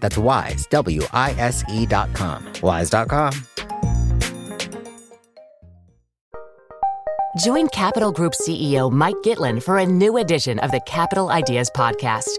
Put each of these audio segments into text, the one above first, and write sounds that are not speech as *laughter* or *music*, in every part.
That's wise, W I S E.com. Wise.com. Join Capital Group CEO Mike Gitlin for a new edition of the Capital Ideas Podcast.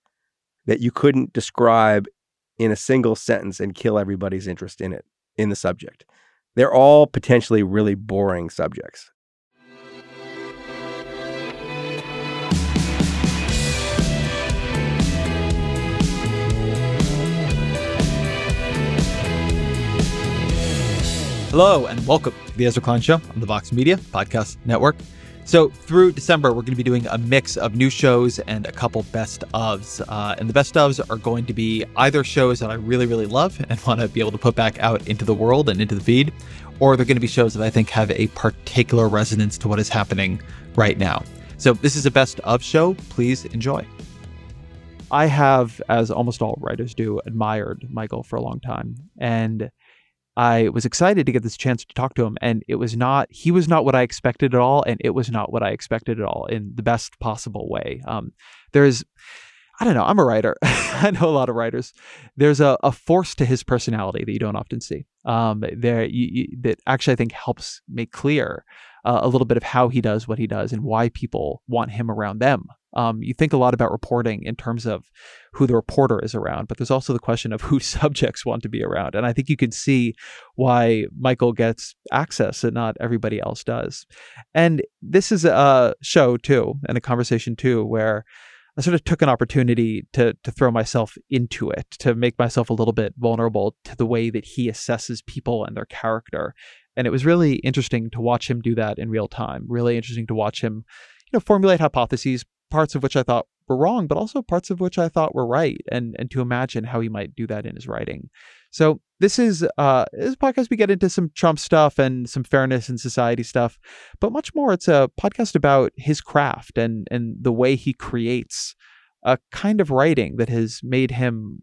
that you couldn't describe in a single sentence and kill everybody's interest in it, in the subject. They're all potentially really boring subjects. Hello and welcome to the Ezra Klein Show on the Vox Media Podcast Network. So through December, we're going to be doing a mix of new shows and a couple best ofs. Uh, and the best ofs are going to be either shows that I really, really love and *laughs* want to be able to put back out into the world and into the feed, or they're going to be shows that I think have a particular resonance to what is happening right now. So this is a best of show. Please enjoy. I have, as almost all writers do, admired Michael for a long time. And I was excited to get this chance to talk to him, and it was not, he was not what I expected at all, and it was not what I expected at all in the best possible way. Um, there's, I don't know, I'm a writer. *laughs* I know a lot of writers. There's a, a force to his personality that you don't often see. Um, there, you, you, that actually I think helps make clear uh, a little bit of how he does what he does and why people want him around them. Um, you think a lot about reporting in terms of who the reporter is around, but there's also the question of who *laughs* subjects want to be around. And I think you can see why Michael gets access that not everybody else does. And this is a show, too, and a conversation, too, where I sort of took an opportunity to to throw myself into it, to make myself a little bit vulnerable to the way that he assesses people and their character. And it was really interesting to watch him do that in real time. Really interesting to watch him, you know, formulate hypotheses, parts of which I thought were wrong, but also parts of which I thought were right, and and to imagine how he might do that in his writing. So this is uh this podcast we get into some Trump stuff and some fairness and society stuff, but much more it's a podcast about his craft and and the way he creates a kind of writing that has made him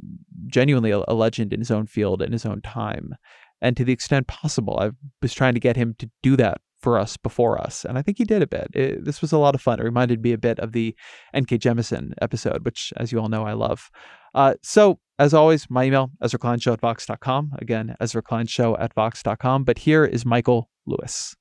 genuinely a, a legend in his own field in his own time. And to the extent possible, I was trying to get him to do that for us before us. And I think he did a bit. It, this was a lot of fun. It reminded me a bit of the N.K. Jemisin episode, which, as you all know, I love. Uh, so, as always, my email, Ezra Klein Show at Vox.com. Again, Ezra Klein Show at Vox.com. But here is Michael Lewis.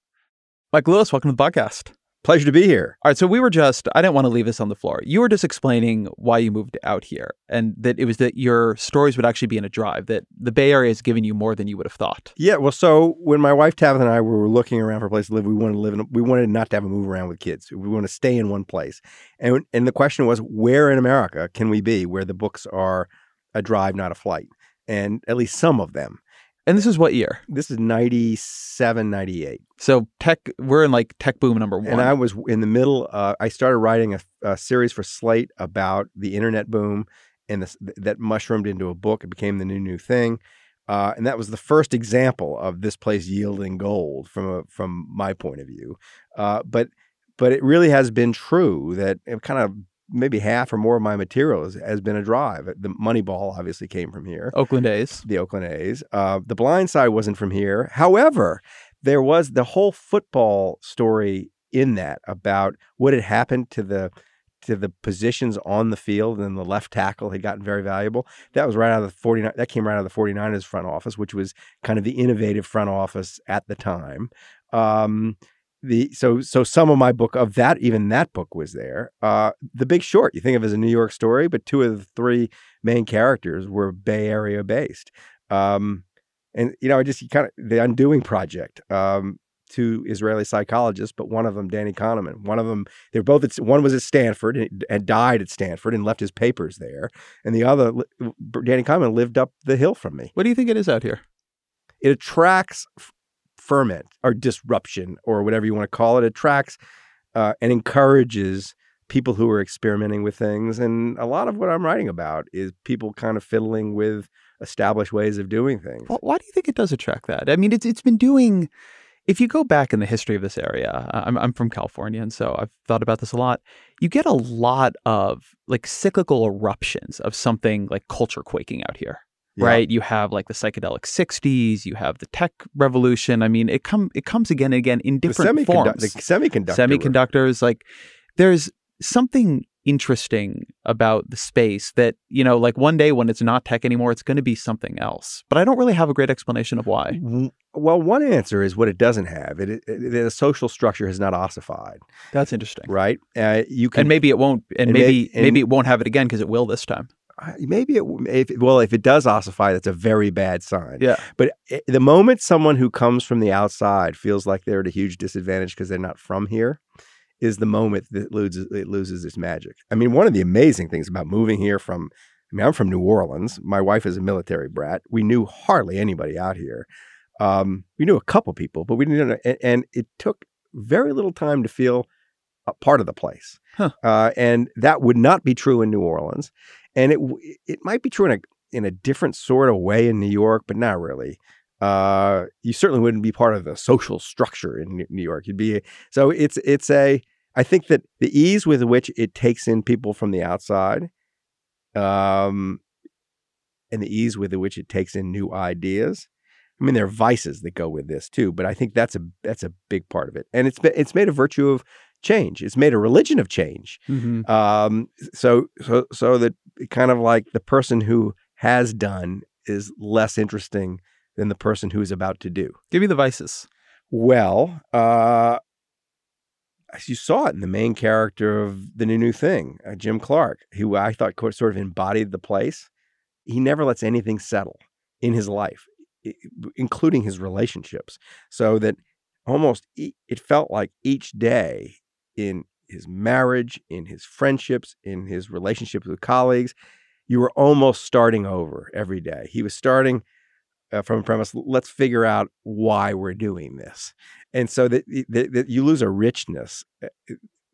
Mike Lewis, welcome to the podcast. Pleasure to be here. All right. So we were just, I didn't want to leave this on the floor. You were just explaining why you moved out here and that it was that your stories would actually be in a drive, that the Bay Area has given you more than you would have thought. Yeah. Well, so when my wife Tabitha and I were looking around for a place to live, we wanted to live in, we wanted not to have a move around with kids. We want to stay in one place. And, and the question was, where in America can we be where the books are a drive, not a flight? And at least some of them. And this is what year? This is 97, 98. So tech, we're in like tech boom number one. And I was in the middle. Uh, I started writing a, a, series for Slate about the internet boom, and this, that mushroomed into a book. It became the new new thing, uh, and that was the first example of this place yielding gold from a, from my point of view. Uh, but but it really has been true that it kind of maybe half or more of my materials has, been a drive. The Moneyball obviously came from here. Oakland A's. The Oakland A's. Uh, the Blind Side wasn't from here. However, there was the whole football story in that about what had happened to the to the positions on the field and the left tackle had gotten very valuable. That was right out of the 49 that came right out of the 49ers front office, which was kind of the innovative front office at the time. Um, the so so some of my book of that even that book was there. Uh, the Big Short, you think of as a New York story, but two of the three main characters were Bay Area based. Um, and you know, I just kind of the Undoing Project. Um, two Israeli psychologists, but one of them, Danny Kahneman. One of them, they're both at, one was at Stanford and, and, died at Stanford and left his papers there, and the other, Danny Kahneman, lived up the hill from me. What do you think it is out here? It attracts ferment or disruption or whatever you want to call it. Attracts uh, and encourages people who are experimenting with things. And a lot of what I'm writing about is people kind of fiddling with established ways of doing things. Well, why do you think it does attract that? I mean, it's it's been doing. If you go back in the history of this area, I'm I'm from California, and so I've thought about this a lot. You get a lot of like cyclical eruptions of something like culture quaking out here. Yeah. Right, you have like the psychedelic '60s, you have the tech revolution. I mean, it come it comes again and again in different the forms. The semiconductor, semiconductors, like there's something interesting about the space that, you know, like one day when it's not tech anymore, it's going to be something else. But I don't really have a great explanation of why. Well, one answer is what it doesn't have. It, it, it the social structure has not ossified. That's interesting, right? Uh, you can, and maybe it won't, and, and maybe and, maybe it won't have it again because it will this time. Maybe it, if well, if it does ossify, that's a very bad sign. Yeah. But eh, the moment someone who comes from the outside feels like they're at a huge disadvantage because they're not from here, is the moment that loses it loses its magic. I mean, one of the amazing things about moving here from I mean, I'm from New Orleans. My wife is a military brat. We knew hardly anybody out here. Um, we knew a couple people, but we didn't. know. and it took very little time to feel a part of the place. Huh. Uh, and that would not be true in New Orleans, and it it might be true in a in a different sort of way in New York, but not really uh, you certainly wouldn't be part of the social structure in New York. You'd be so it's it's a. I think that the ease with which it takes in people from the outside, um, and the ease with which it takes in new ideas. I mean, there are vices that go with this too, but I think that's a that's a big part of it, and it's it's made a virtue of change. It's made a religion of change. Mm-hmm. Um, so so so that kind of like the person who has done is less interesting than the person who is about to do. Give me the vices. Well, uh, as you saw it in the main character of the new new thing, uh, Jim Clark, who I thought sort of embodied the place. He never lets anything settle in his life, including his relationships, so that almost it felt like each day in his marriage, in his friendships, in his relationships with colleagues, you were almost starting over every day. He was starting uh, from a premise let's figure out why we're doing this. And so that, that, that, you lose a richness uh,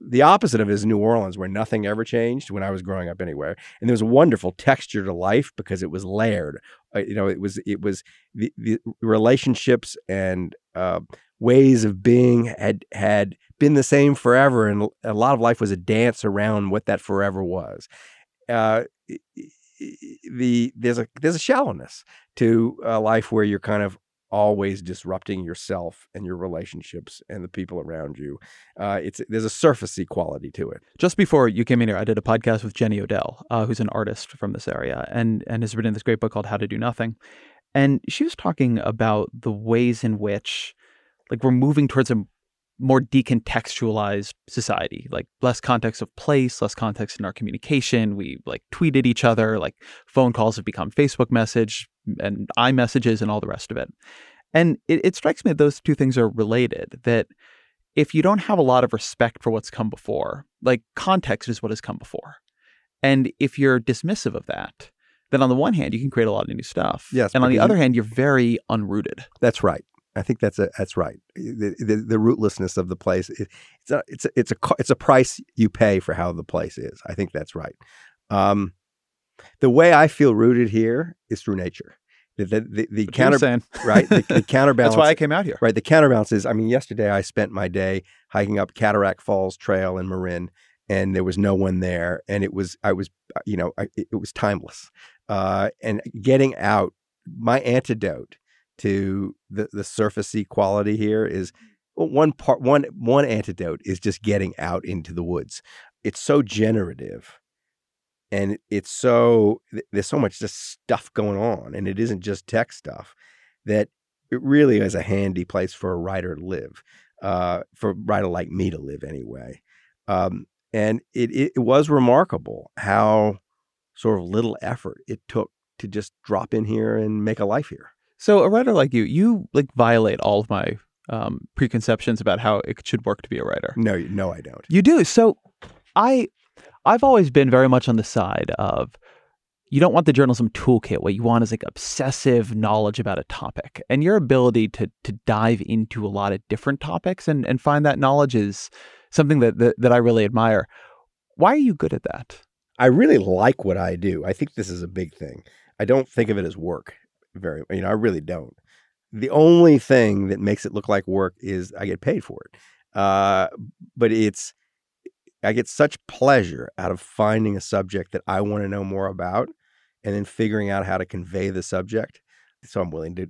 the opposite of is new orleans where nothing ever changed when i was growing up anywhere. And there was a wonderful texture to life because it was layered. Uh, you know it was it was the, the relationships and uh, ways of being had had been the same forever and a lot of life was a dance around what that forever was uh, the there's a there's a shallowness to a life where you're kind of always disrupting yourself and your relationships and the people around you. Uh, it's there's a surfacey quality to it. Just before you came in here, I did a podcast with Jenny Odell, uh, who's an artist from this area, and and has written this great book called How to Do Nothing, and she was talking about the ways in which, like, we're moving towards a more decontextualized society, like less context of place, less context in our communication. We like tweeted each other, like phone calls have become Facebook message and iMessages and all the rest of it. And it, it strikes me that those two things are related. That if you don't have a lot of respect for what's come before, like context is what has come before. And if you're dismissive of that, then on the one hand, you can create a lot of new stuff. Yes. And on the other hand, you're very unrooted. That's right. I think that's a, that's right. The, the, the rootlessness of the place. It, it's a it's a it's a it's a price you pay for how the place is. I think that's right. Um, the way I feel rooted here is through nature. The the, the, the counter right the, the counterbalance. *laughs* that's why I came out here. Right. The counterbalance is. I mean, yesterday I spent my day hiking up Cataract Falls Trail in Marin, and there was no one there, and it was I was you know I, it was timeless. Uh, and getting out, my antidote to the the surfacey quality here is one part one one antidote is just getting out into the woods. It's so generative and it's so there's so much just stuff going on and it isn't just tech stuff that it really is a handy place for a writer to live uh, for a writer like me to live anyway um, and it, it, it was remarkable how sort of little effort it took to just drop in here and make a life here. So a writer like you, you like violate all of my um, preconceptions about how it should work to be a writer. No, no, I don't. You do. So I I've always been very much on the side of you don't want the journalism toolkit. What you want is like obsessive knowledge about a topic. And your ability to to dive into a lot of different topics and, and find that knowledge is something that, that that I really admire. Why are you good at that? I really like what I do. I think this is a big thing. I don't think of it as work very you know, I really don't. The only thing that makes it look like work is I get paid for it. Uh, but it's I get such pleasure out of finding a subject that I want to know more about and then figuring out how to convey the subject. So I'm willing to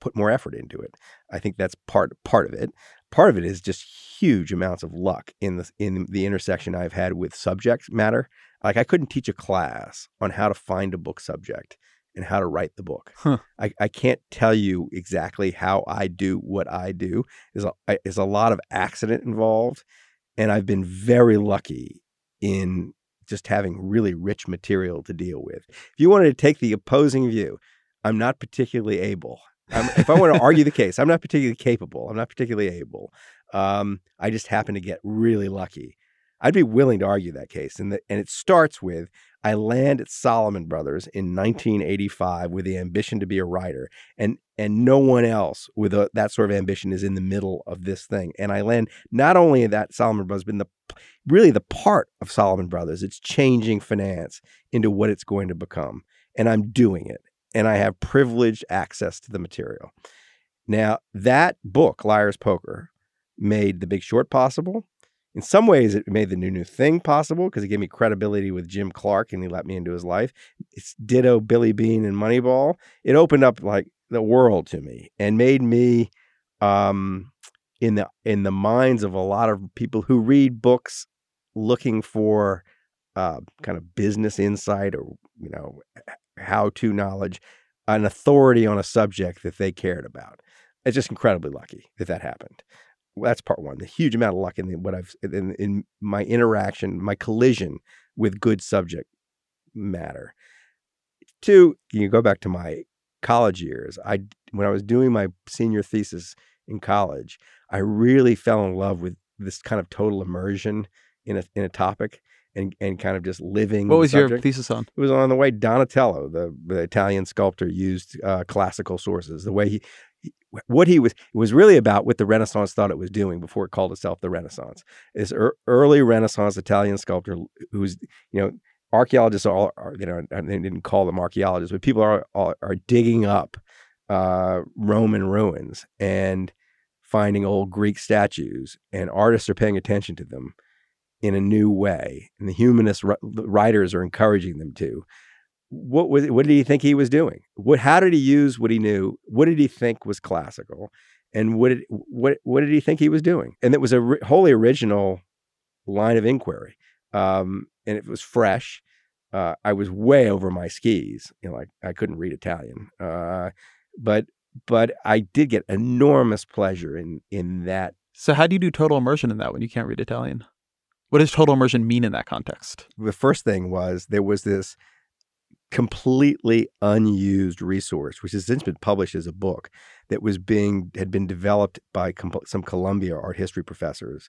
put more effort into it. I think that's part part of it. Part of it is just huge amounts of luck in the in the intersection I've had with subject matter. Like I couldn't teach a class on how to find a book subject and how to write the book. Huh. I, I can't tell you exactly how I do what I do. There's a, there's a lot of accident involved. And I've been very lucky in just having really rich material to deal with. If you wanted to take the opposing view, I'm not particularly able. I'm, if I want to argue the case, I'm not particularly capable. I'm not particularly able. Um, I just happen to get really lucky. I'd be willing to argue that case. And, the, and it starts with I land at Salomon Brothers in 1985 with the ambition to be a writer, and and no one else with a, that sort of ambition is in the middle of this thing. And I land not only at that Salomon Brothers, but the really the part of Salomon Brothers. It's changing finance into what it's going to become, and I'm doing it, and I have privileged access to the material. Now that book, Liar's Poker, made The Big Short possible in some ways, it made the new new thing possible because it gave me credibility with Jim Clark and he let me into his life. It's ditto Billy Beane and Moneyball. It opened up like the world to me and made me um, in the in the minds of a lot of people who read books looking for uh, kind of business insight or you know how to knowledge, an authority on a subject that they cared about. It's just incredibly lucky that that happened that's part one. The huge amount of luck in the, what I've in, in my interaction, my collision with good subject matter. Two, you go back to my college years. I when I was doing my senior thesis in college, I really fell in love with this kind of total immersion in a in a topic and and kind of just living. What was your thesis on? It was on the way Donatello, the, the Italian sculptor, used uh, classical sources. The way he what he was it was really about what the Renaissance thought it was doing before it called itself the Renaissance. This er, early Renaissance Italian sculptor who's you know archaeologists are, are you know they didn't call them archaeologists, but people are are, are digging up uh, Roman ruins and finding old Greek statues, and artists are paying attention to them in a new way, and the humanist writers are encouraging them to what was what did he think he was doing? What how did he use what he knew? What did he think was classical? And what did what what did he think he was doing? And it was a re- wholly original line of inquiry, um, and it was fresh. Uh, I was way over my skis. You know, like I couldn't read Italian, uh, but but I did get enormous pleasure in in that. So how do you do total immersion in that when you can't read Italian? What does total immersion mean in that context? The first thing was there was this completely unused resource, which has since been published as a book that was being had been developed by some Columbia art history professors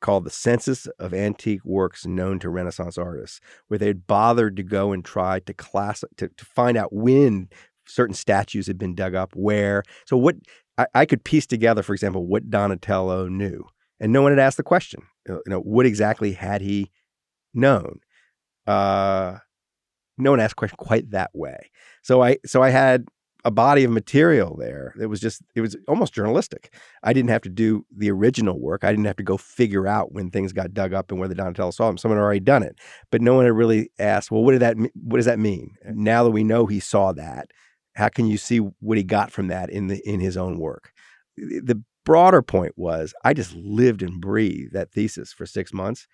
called the Census of Antique Works Known to Renaissance Artists, where they'd bothered to go and try to class to, to find out when certain statues had been dug up, where. So what I, I could piece together, for example, what Donatello knew, and no one had asked the question. You know, what exactly had he known? Uh, no one asked question quite that way. So I so I had a body of material there that was just it was almost journalistic. I didn't have to do the original work. I didn't have to go figure out when things got dug up and where the Donatello saw them. Someone had already done it, but no one had really asked. Well, what did that what does that mean? Now that we know he saw that, how can you see what he got from that in the in his own work? The broader point was I just lived and breathed that thesis for six months,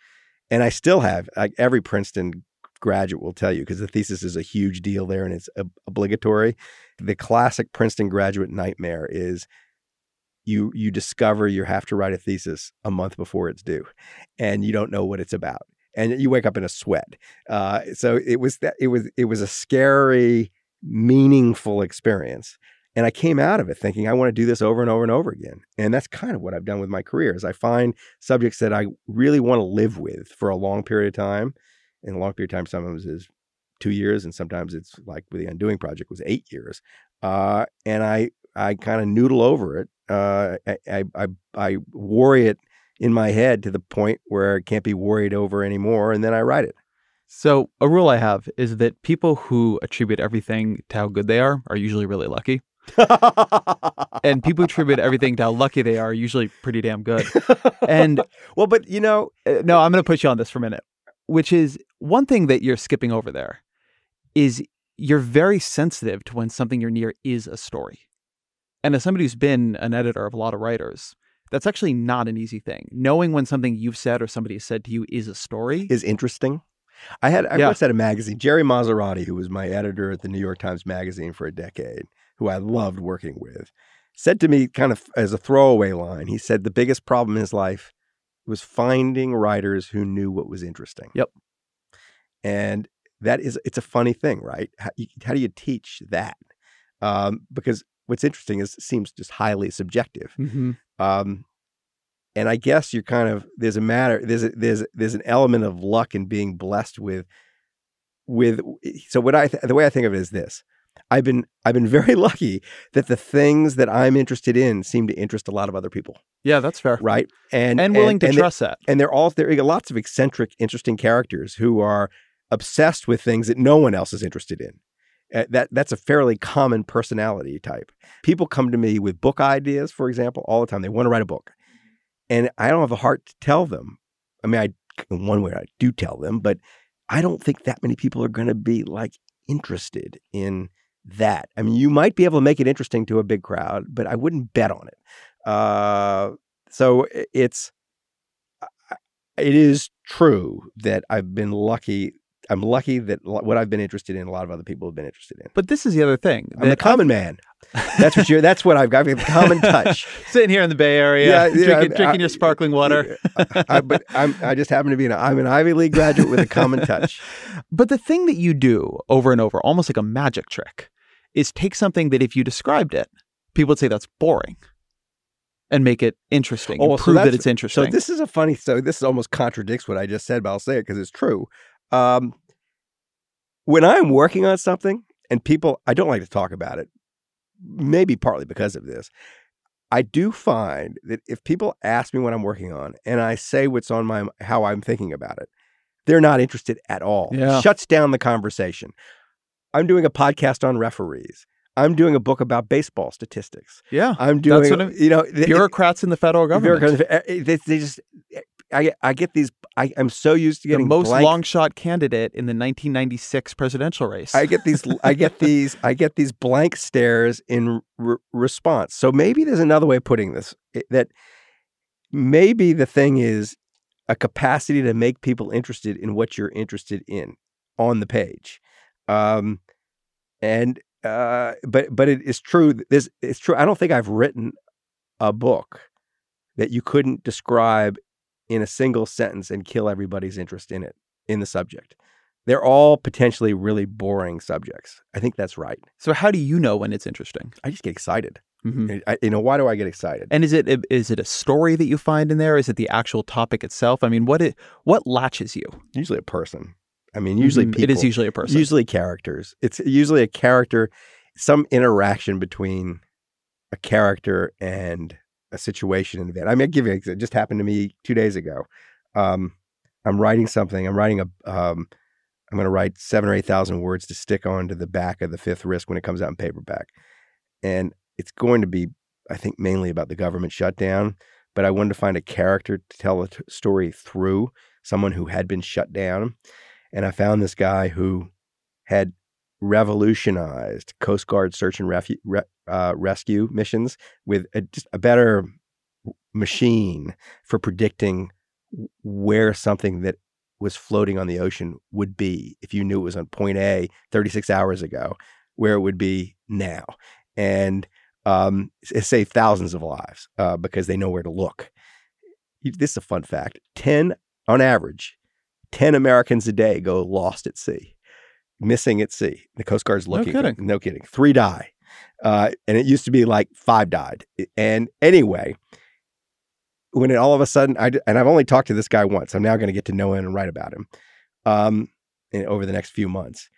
and I still have. Like every Princeton graduate will tell you because the thesis is a huge deal there and it's obligatory. The classic Princeton graduate nightmare is you you discover you have to write a thesis a month before it's due, and you don't know what it's about, and you wake up in a sweat. Uh, so it was that it was it was a scary meaningful experience. And I came out of it thinking I want to do this over and over and over again. And that's kind of what I've done with my career is I find subjects that I really want to live with for a long period of time. And a long period of time sometimes is two years, and sometimes it's like with the Undoing Project was eight years. Uh, and I I kind of noodle over it. Uh, I, I I worry it in my head to the point where it can't be worried over anymore, and then I write it. So, a rule I have is that people who attribute everything to how good they are are usually really lucky. and people who attribute everything to how lucky they are are usually pretty damn good. *laughs* And well, but you know, uh, no, I'm going to put you on this for a minute, which is one thing that you're skipping over there is you're very sensitive to when something you're near is a story. And as somebody who's been an editor of a lot of writers, that's actually not an easy thing. Knowing when something you've said or somebody has said to you is a story is interesting. I had I Yeah. once had a magazine, Gerry Marzorati, who was my editor at the New York Times Magazine for a decade, who I loved working with, said to me kind of as a throwaway line, he said the biggest problem in his life was finding writers who knew what was interesting. Yep. And that is it's a funny thing, right? How, you, how do you teach that? Um, because what's interesting is it seems just highly subjective. hmm Um, and I guess you're kind of there's a matter there's a, there's there's an element of luck in being blessed with with so what I th- the way I think of it is this I've been I've been *laughs* very lucky that the things that I'm interested in seem to interest a lot of other people Yeah, that's fair. right and And willing to and trust that. and they're all there are lots of eccentric interesting characters who are obsessed with things that no one else is interested in. Uh, that that's a fairly common personality type. People come to me with book ideas for example all the time. They want to write a book. And i don't have the heart to tell them. I mean i in one way i do tell them but i don't think that many people are going to be like interested in that. I mean you might be able to make it interesting to a big crowd but i wouldn't bet on it. Uh, so it's it is true that I've been lucky. I'm lucky that what I've been interested in, a lot of other people have been interested in. But this is the other thing. I'm the common man. That's what you're. That's what I've got. I've got the common touch. *laughs* Sitting here in the Bay Area, Yeah, yeah, drinking, I- drinking I- your sparkling water. I, but I'm, I just happen to be an. I'm an Ivy League graduate with a common touch. *laughs* But the thing that you do over and over, almost like a magic trick, is take something that if you described it, people would say that's boring and make it interesting. Oh, and so prove that it's interesting. So this is a funny. So this almost contradicts what I just said, but I'll say it because it's true. Um, when I'm working on something and people, I don't like to talk about it. Maybe partly because of this. I do find that if people ask me what I'm working on and I say what's on my how I'm thinking about it, they're not interested at all. Yeah. Shuts down the conversation. I'm doing a podcast on referees. I'm doing a book about baseball statistics. yeah. I'm doing, That's what I'm- you know, Bureaucrats in the federal government. Bureaucrats, eh, eh, They, they just, I get, I get these. I, I'm so used to getting the most blank, long shot candidate in the 1996 presidential race. I get these. I get *laughs* these. I get these blank stares in re- response. So maybe there's another way of putting this. eh, That maybe the thing is a capacity to make people interested in what you're interested in on the page. Um, and uh, but but it is true. This it's true. I don't think I've written a book that you couldn't describe in a single sentence and kill everybody's interest in it in the subject. They're all potentially really boring subjects. I think that's right. so how do you know when it's interesting? I just get excited. Mhm. I, you know, why do I get excited? And is it is it a story that you find in there? Is it the actual topic itself? I mean, what it what latches you? usually a person. I mean, usually Mhm. people. it is usually a person. Usually characters. It's usually a character, some interaction between a character and a situation and event. I mean, I'll give you. It just happened to me two days ago. Um, I'm writing something. I'm writing a. Um, I'm going to write seven or eight thousand words to stick onto the back of the Fifth Risk when it comes out in paperback, and it's going to be, I think, mainly about the government shutdown. But I wanted to find a character to tell a t- story through, someone who had been shut down, and I found this guy who had revolutionized Coast Guard search and refu- re- uh, rescue missions with a, a better machine for predicting where something that was floating on the ocean would be if you knew it was on point A 36 hours ago, where it would be now. And um, it saved thousands of lives uh, because they know where to look. This is a fun fact 10 on average 10 Americans a day go lost at sea. Missing at sea. The Coast Guard's No looking. for kidding. No kidding. Three die. Uh, and it used to be like five died. And anyway, when it all of a sudden, I and I've only talked to this guy once. I'm now going to get to know him and write about him um, in, over the next few months.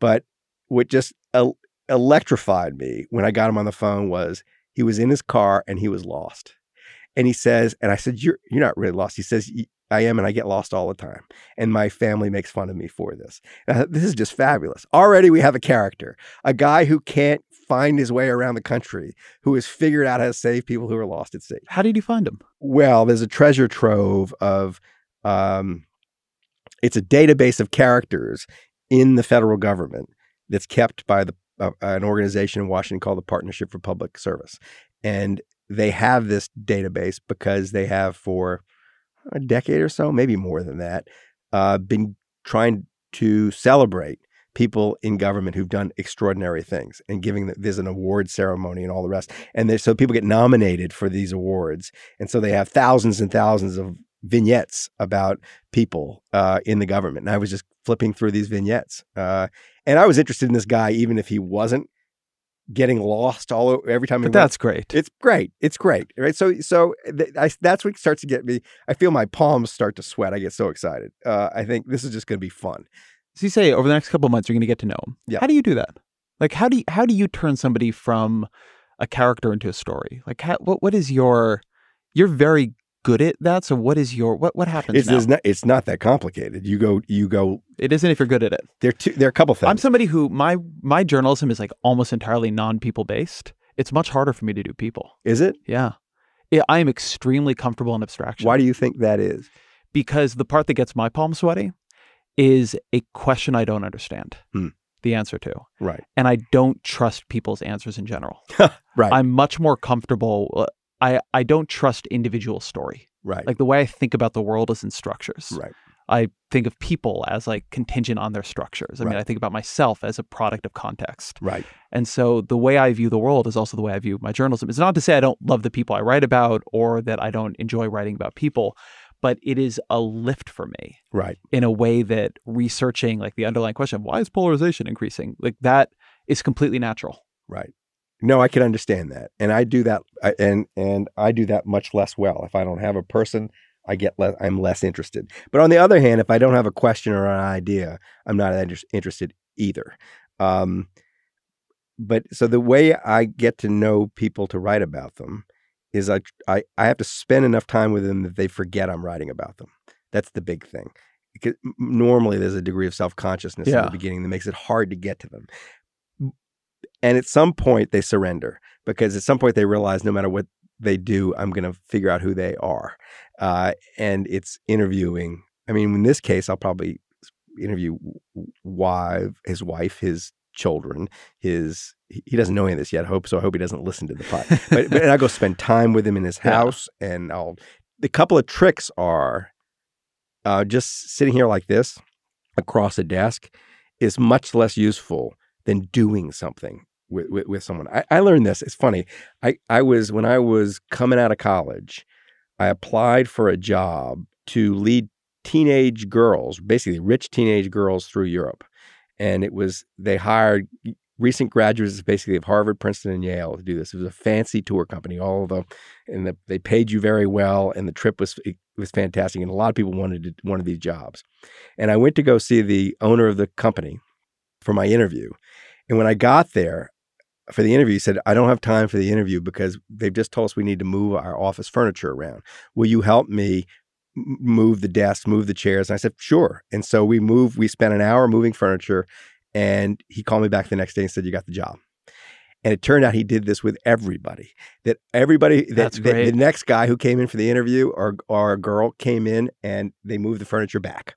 But what just el- electrified me when I got him on the phone was he was in his car and he was lost. And he says, and I said, "You're you're not really lost." He says, "Y- "I am, and I get lost all the time, and my family makes fun of me for this." I thought, this is just fabulous. Already, we have a character, a guy who can't find his way around the country, who has figured out how to save people who are lost at sea. How did you find him? Well, there's a treasure trove of, um, it's a database of characters in the federal government that's kept by the uh, an organization in Washington called the Partnership for Public Service, and they have this database because they have for a decade or so, maybe more than that, uh, been trying to celebrate people in government who've done extraordinary things and giving the, there's an award ceremony and all the rest and so people get nominated for these awards and so they have thousands and thousands of vignettes about people uh, in the government and i was just flipping through these vignettes uh, and i was interested in this guy even if he wasn't getting lost all over every time But went- that's great. it's great. It's great. Right. So, so th- I, that's what starts to get me. I feel my palms start to sweat. I get so excited. Uh, I think this is just going to be fun. So you say over the next couple of months you're going to get to know him. Yeah. How do you do that? Like how do you, how do you turn somebody from a character into a story? Like how, what what is your you're very good at that. So what is your what what happens It's, now? it's not. It's not that complicated. You go. You go. it isn't if you're good at it. There. Two, there are a couple things. I'm somebody who my my journalism is like almost entirely non-people based. It's much harder for me to do people. is it? Yeah. Yeah, I am extremely comfortable in abstraction. Why do you think that is? because the part that gets my palms sweaty is a question I don't understand Hmm. the answer to. Right. And I don't trust people's answers in general. *laughs* Right. I'm much more comfortable. I, I don't trust individual story. right. Like the way I think about the world is in structures. right. I think of people as like contingent on their structures. I mean, I think about myself as a product of context. Right. And so the way I view the world is also the way I view my journalism. It's not to say I don't love the people I write about or that I don't enjoy writing about people, but it is a lift for me Right. in a way that researching like the underlying question, of why is polarization increasing? Like that is completely natural. Right. No, I can understand that, and I do that, I, and and I do that much less well. If I don't have a person, I get less. I'm less interested. But on the other hand, if I don't have a question or an idea, I'm not inter- interested either. Um, but so the way I get to know people to write about them is I, I I have to spend enough time with them that they forget I'm writing about them. That's the big thing. Because normally there's a degree of self consciousness in the beginning that makes it hard to get to them. And at some point they surrender because at some point they realize no matter what they do, I'm going to figure out who they are. Uh, and it's interviewing. I mean, in this case, I'll probably interview wife, his wife, his children, his he doesn't know any of this yet. I hope so. I hope he doesn't listen to the pod. but, but and I go spend time with him in his *laughs* Yeah. house, and I'll. The couple of tricks are, uh, just sitting here like this, across a desk, is much less useful than doing something with with, with someone. I, I learned this. It's funny. I I was when I was coming out of college, I applied for a job to lead teenage girls, basically rich teenage girls through Europe. And it was, they hired recent graduates basically of Harvard, Princeton, and Yale to do this. It was a fancy tour company, all of them, and the, they paid you very well, and the trip was was fantastic, and a lot of people wanted to, wanted these jobs. And I went to go see the owner of the company for my interview, and when I got there for the interview, he said, "I don't have time for the interview because they've just told us we need to move our office furniture around. Will you help me?" Move the desks, move the chairs. And I said, sure. And so we moved, we spent an hour moving furniture. And he called me back the next day and said, You got the job. And it turned out he did this with everybody. That everybody, that, That's that great. the next guy who came in for the interview or, or a girl came in and they moved the furniture back.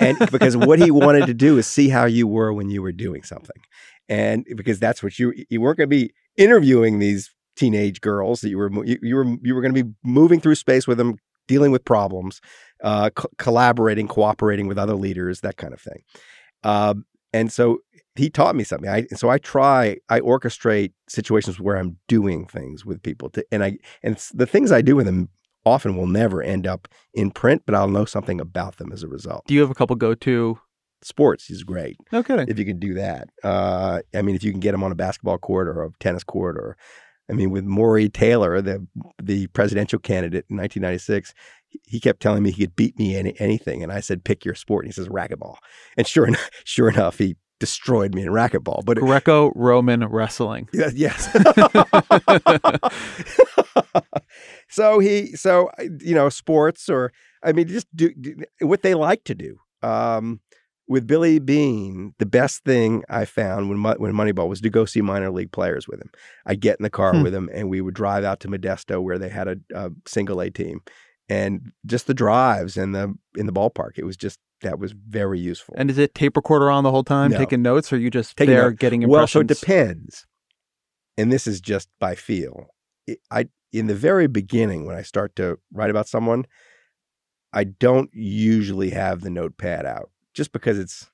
And because what he wanted to do is see how you were when you were doing something. And because that's what you, you weren't going to be interviewing these teenage girls that you were you, you were, you were going to be moving through space with them, dealing with problems, uh, co- collaborating, cooperating with other leaders, that kind of thing. Um, and so he taught me something. I so I try I orchestrate situations where I'm doing things with people to and I and the things I do with them often will never end up in print, but I'll know something about them as a result. Do you have a couple go to sports, he's great. No kidding. If you can do that, uh, I mean, if you can get him on a basketball court or a tennis court, or I mean, with Morry Taylor, the the presidential candidate in 1996, he kept telling me he could beat me in anything, and I said, "Pick your sport." And he says, "Racquetball." And sure enough, *laughs* sure enough, he destroyed me in racquetball. But Greco-Roman wrestling. *laughs* Yes. yes. *laughs* so he, so you know, sports or I mean, just do, do what they like to do. Um, with Billy Beane, the best thing I found when when Moneyball was to go see minor league players with him. I'd get in the car hmm. with him, and we would drive out to Modesto where they had a, a single A team, and just the drives and the in the ballpark. It was just that was very useful. And is it tape recorder on the whole time, no. taking notes, or you just taking there notes. getting impressions? Well, so it depends. And this is just by feel. I in the very beginning when I start to write about someone, I don't usually have the notepad out just because it's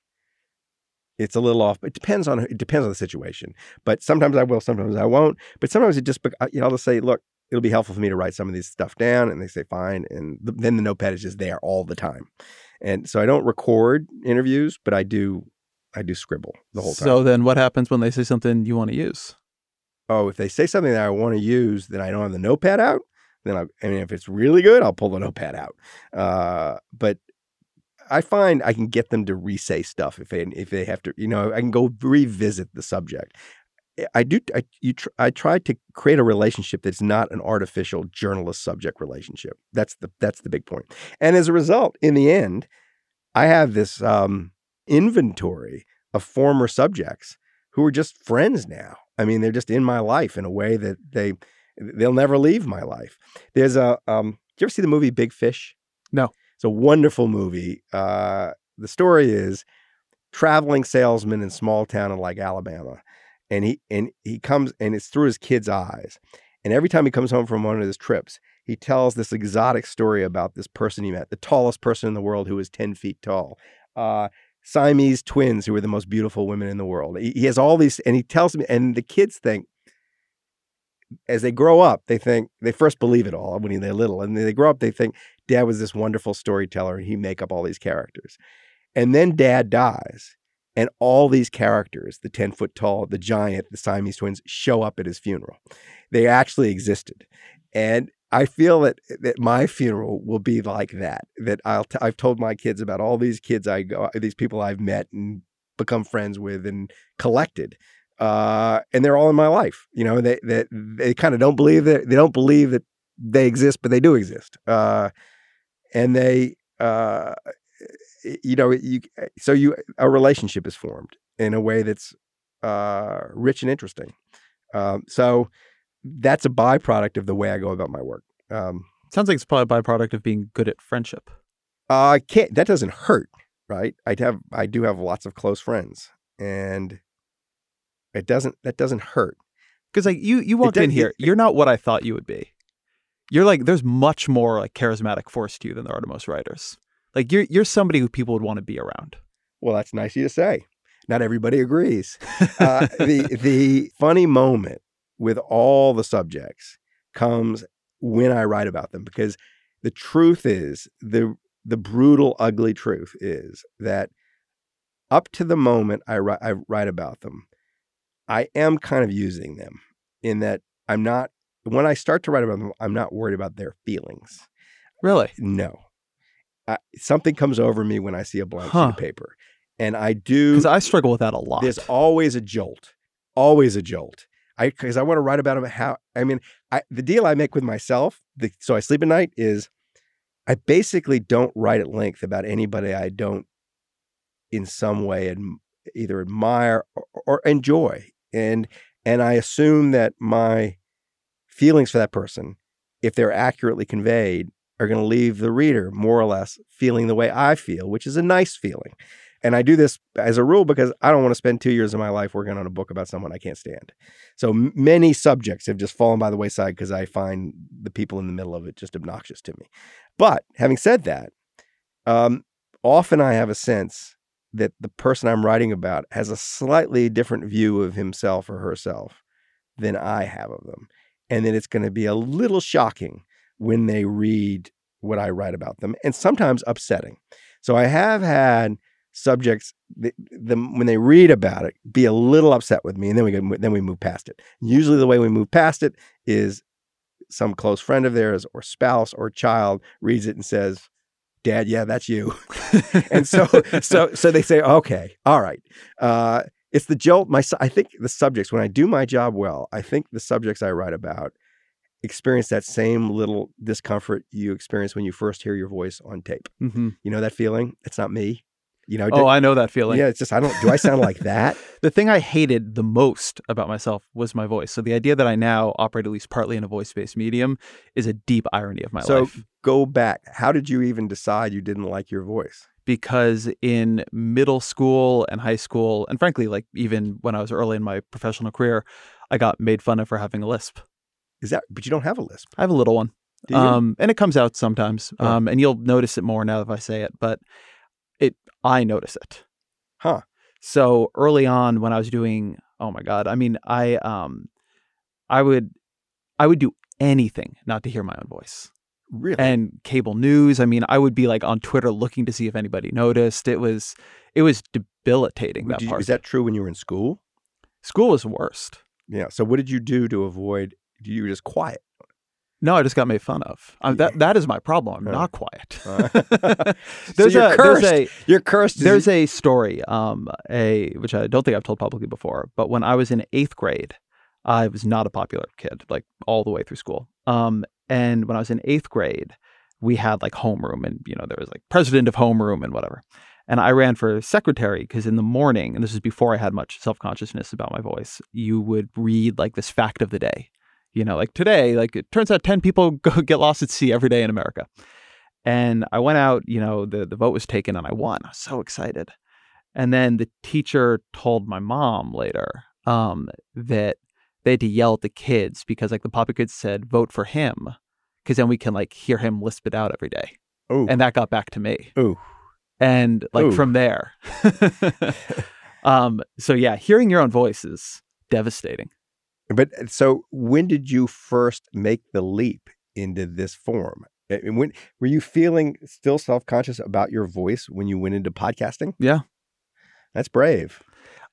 it's a little off. It depends on it depends on the situation. But sometimes I will, sometimes I won't. But sometimes it just you know I'll just say, look, it'll be helpful for me to write some of these stuff down, and they say fine, and the, then the notepad is just there all the time. And so I don't record interviews, but I do I do scribble the whole time. So then what happens when they say something you want to use? Oh, if they say something that I want to use, then I don't have the notepad out. Then I, I mean, if it's really good, I'll pull the notepad out. Uh, but I find I can get them to re-say stuff if they if they have to. You know, I can go revisit the subject. I do. I you. Tr- I try to create a relationship that's not an artificial journalist subject relationship. That's the that's the big point. And as a result, in the end, I have this um, inventory of former subjects who are just friends now. I mean, they're just in my life in a way that they they'll never leave my life. There's a. Um, did you ever see the movie Big Fish? No. It's a wonderful movie. Uh, the story is traveling salesman in small town in like Alabama and he and he comes and it's through his kid's eyes. And every time he comes home from one of his trips, he tells this exotic story about this person he met, the tallest person in the world who was 10 feet tall. Uh, Siamese twins who were the most beautiful women in the world. He, has all these, and he tells me, and the kids think, as they grow up, they think they first believe it all when they're little, and then they grow up, they think dad was this wonderful storyteller, and he make up all these characters, and then dad dies, and all these characters, the 10 foot tall, the giant, the Siamese twins, show up at his funeral. They actually existed. And I feel that that my funeral will be like that. That I'll t- I've told my kids about all these kids I go, these people I've met and become friends with and collected, uh, and they're all in my life. You know, they they, they kind of don't believe that they don't believe that they exist, but they do exist. Uh, and they uh, you know, you eh, so you a relationship is formed in a way that's uh, rich and interesting. Um, so that's a byproduct of the way I go about my work. Um, Sounds like it's probably a byproduct of being good at friendship. I uh, can't. That doesn't hurt, right? I have. I do have lots of close friends, and it doesn't. That doesn't hurt. Because like you, you walked in here. It, you're not what I thought you would be. You're like there's much more like charismatic force to you than there are to most writers. Like you're you're somebody who people would want to be around. Well, that's nice of you to say. Not everybody agrees. *laughs* uh, the the funny moment with all the subjects comes when I write about them because the truth is the the brutal, ugly truth is that up to the moment I write, I write about them, I am kind of using them in that I'm not when I start to write about them, I'm not worried about their feelings. Really? No. I, something comes over me when I see a blank huh. sheet of paper, and I do because I struggle with that a lot. There's always a jolt, always a jolt. I because I want to write about them. How I mean, I, the deal I make with myself, the, so I sleep at night, is I basically don't write at length about anybody I don't, in some way, ad, either admire or, or enjoy, and and I assume that my feelings for that person, if they're accurately conveyed, are going to leave the reader more or less feeling the way I feel, which is a nice feeling. And I do this as a rule because I don't want to spend two years of my life working on a book about someone I can't stand. So many subjects have just fallen by the wayside because I find the people in the middle of it just obnoxious to me. But having said that, um, often I have a sense that the person I'm writing about has a slightly different view of himself or herself than I have of them. And then it's going to be a little shocking when they read what I write about them, and sometimes upsetting. So I have had subjects the, the, when they read about it be a little upset with me and then we then we move past it. Usually the way we move past it is some close friend of theirs or spouse or child reads it and says dad yeah that's you. *laughs* And so so so they say okay all right. Uh, it's the jolt my i think the subjects when i do my job well i think the subjects i write about experience that same little discomfort you experience when you first hear your voice on tape Mm-hmm. you know that feeling it's not me you know Oh, I know that feeling. yeah it's just i don't do i sound like that *laughs* The thing I hated the most about myself was my voice. So the idea that I now operate at least partly in a voice-based medium is a deep irony of my so life. So go back how did you even decide you didn't like your voice because in middle school and high school, and frankly, like even when I was early in my professional career, I got made fun of for having a lisp. is that but you don't have a lisp I have a little one. Um, and it comes out sometimes. Oh. Um, and you'll notice it more now if I say it, but it I notice it. Huh. So early on when I was doing oh my god, I mean I um I would I would do anything not to hear my own voice. Really And cable news, I mean, I would be like on Twitter looking to see if anybody noticed. It was it was debilitating that Did you- part. is that true when you were in school School was worst. yeah so what did you do to avoid you were just quiet No, I just got made fun of. Um, that that is my problem. I'm Uh, not quiet. uh, *laughs* *laughs* there's you're a cursed. there's a you're cursed there's a story um a which I don't think I've told publicly before, but when I was in 8th grade, I was not a popular kid like all the way through school. Um and when I was in 8th grade, we had like homeroom and you know there was like president of homeroom and whatever. And I ran for secretary because in the morning, and this is before I had much self consciousness about my voice, you would read like this fact of the day. You know, like today, like it turns out 10 people *laughs* go get lost at sea every day in America. And I went out, you know, the, the vote was taken and I won. I was so excited. And then the teacher told my mom later um, that they had to yell at the kids because like the popular kids said, vote for him. Because then we can like hear him lisp it out every day. Ooh. And that got back to me. Ooh. And like Ooh. from there. *laughs* um, so yeah, hearing your own voice is devastating. But uh, so when did you first make the leap into this form? And When were you feeling still self-conscious about your voice when you went into podcasting? Yeah. That's brave.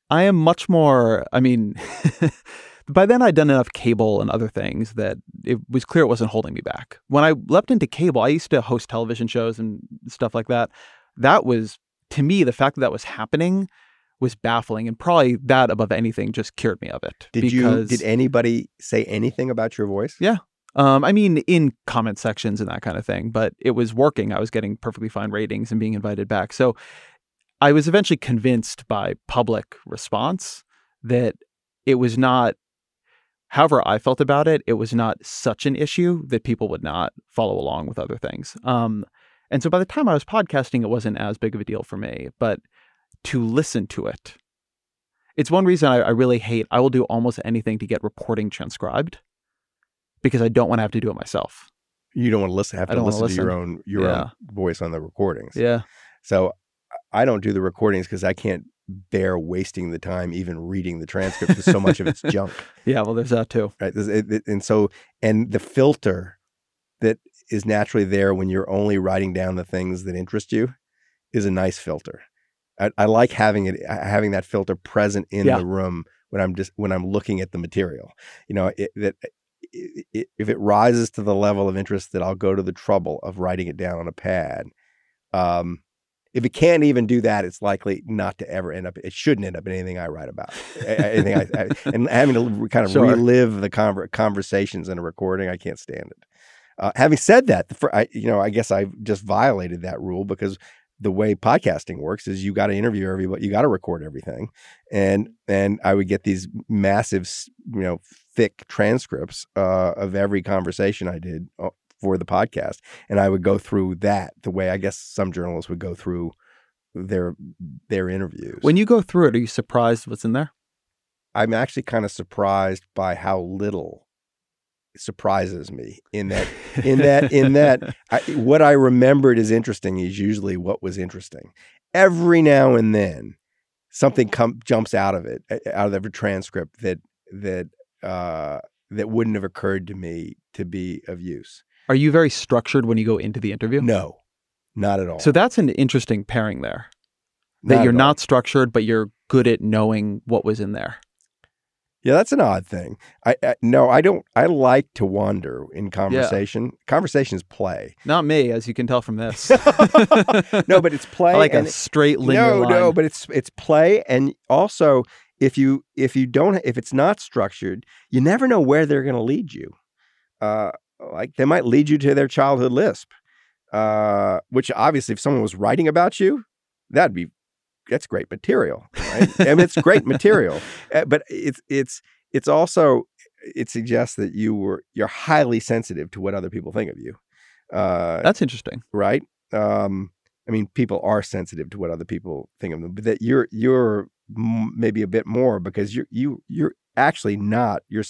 I am much more, I mean, *laughs* by then I'd done enough cable and other things that it was clear it wasn't holding me back. When I leapt into cable, I used to host television shows and stuff like that. That was, to me, the fact that that was happening was baffling. And probably that above anything just cured me of it. Did you did anybody say anything about your voice? Yeah. Um, I mean, in comment sections and that kind of thing, but it was working. I was getting perfectly fine ratings and being invited back. So I was eventually convinced by public response that it was not, however I felt about it, it was not such an issue that people would not follow along with other things. Um, and so by the time I was podcasting, it wasn't as big of a deal for me. But to listen to it, it's one reason I, I really hate, I will do almost anything to get reporting transcribed because I don't want to have to do it myself. You don't want to listen have to don't listen, to your own your Yeah. own voice on the recordings. Yeah. So I don't do the recordings because I can't bear wasting the time even reading the transcript because so much of it's *laughs* junk. Yeah. Well, there's that too. right? It- it- and so, and the filter that is naturally there when you're only writing down the things that interest you is a nice filter. I, I like having it, having that filter present in Yeah. the room when I'm just when I'm looking at the material. You know, it, that if it rises to the level of interest that I'll go to the trouble of writing it down on a pad. Um, if it can't even do that, it's likely not to ever end up. It shouldn't end up in anything I write about. Anything I, I, *laughs* and having to kind of Sure. relive the conver- conversations in a recording, I can't stand it. Uh, having said that, fir- I, you know, I guess I just violated that rule because the way podcasting works is you got to interview everybody, you got to record everything, and and I would get these massive, you know, thick transcripts uh, of every conversation I did uh, for the podcast, and I would go through that the way I guess some journalists would go through their their interviews. When you go through it, are you surprised what's in there? I'm actually kind of surprised by how little surprises me in that in that in that *laughs* I, what I remembered is interesting is usually what was interesting. Every now and then, something come jumps out of it, out of every transcript that that uh, that wouldn't have occurred to me to be of use. Are you very structured when you go into the interview? No, not at all. So that's an interesting pairing there. that Not you're not structured, but you're good at knowing what was in there. Yeah, that's an odd thing. I, I no, I don't. I like to wander in conversation. Conversation is play. Not me, as you can tell from this. *laughs* No, but it's *laughs* play. I like and a straight linear no, line. no, but it's it's play, and also if you if you don't if it's not structured, you never know where they're going to lead you. Uh, like they might lead you to their childhood lisp, uh, which obviously, if someone was writing about you, that'd be that's great material. Right? I mean, it's great material, Uh, *laughs* but it's it's it's also it suggests that you were you're highly sensitive to what other people think of you. Uh, That's interesting. right? Um, I mean, people are sensitive to what other people think of them, but that you're you're m- maybe a bit more because you're you you're actually not. You're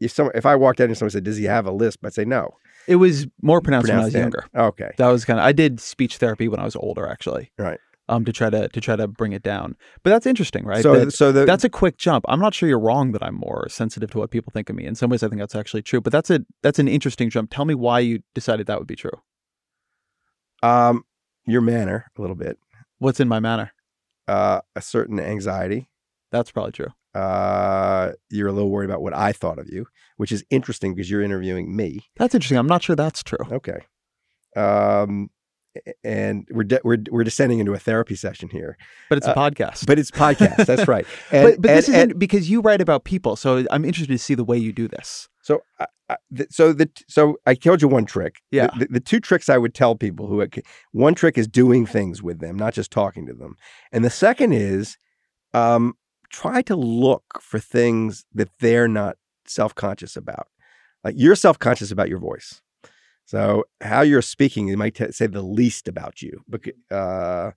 if some if I walked out and someone said, "Does he have a lisp?" I'd say no. It was more pronounced when I was Pronounced younger. Okay, That was kind of I did speech therapy when I was older, actually. Right. Um, to try to to try to bring it down. But that's interesting, right? so That- so the that's a quick jump. I'm not sure you're wrong that I'm more sensitive to what people think of me. In some ways, I think that's actually true. But that's a that's an interesting jump. Tell me why you decided that would be true. um your manner a little bit, What's in my manner? uh, a certain anxiety. That's probably true. Uh, you're a little worried about what I thought of you, which is interesting because you're interviewing me. That's interesting. I'm not sure that's true. Okay. Um, and we're de- we're we're descending into a therapy session here, But it's a Uh, podcast. but it's podcast. that's *laughs* right. And, but but this and- isn't because you write about people. So I'm interested to see the way you do this. so I, I, th- so the so I told you one trick. The- Yeah. The, the two tricks I would tell people who one trick is doing things with them, not just talking to them, and the second is um, try to look for things that they're not self conscious about. Like you're self conscious about your voice. So how you're speaking, they might t- say the least about you, uh,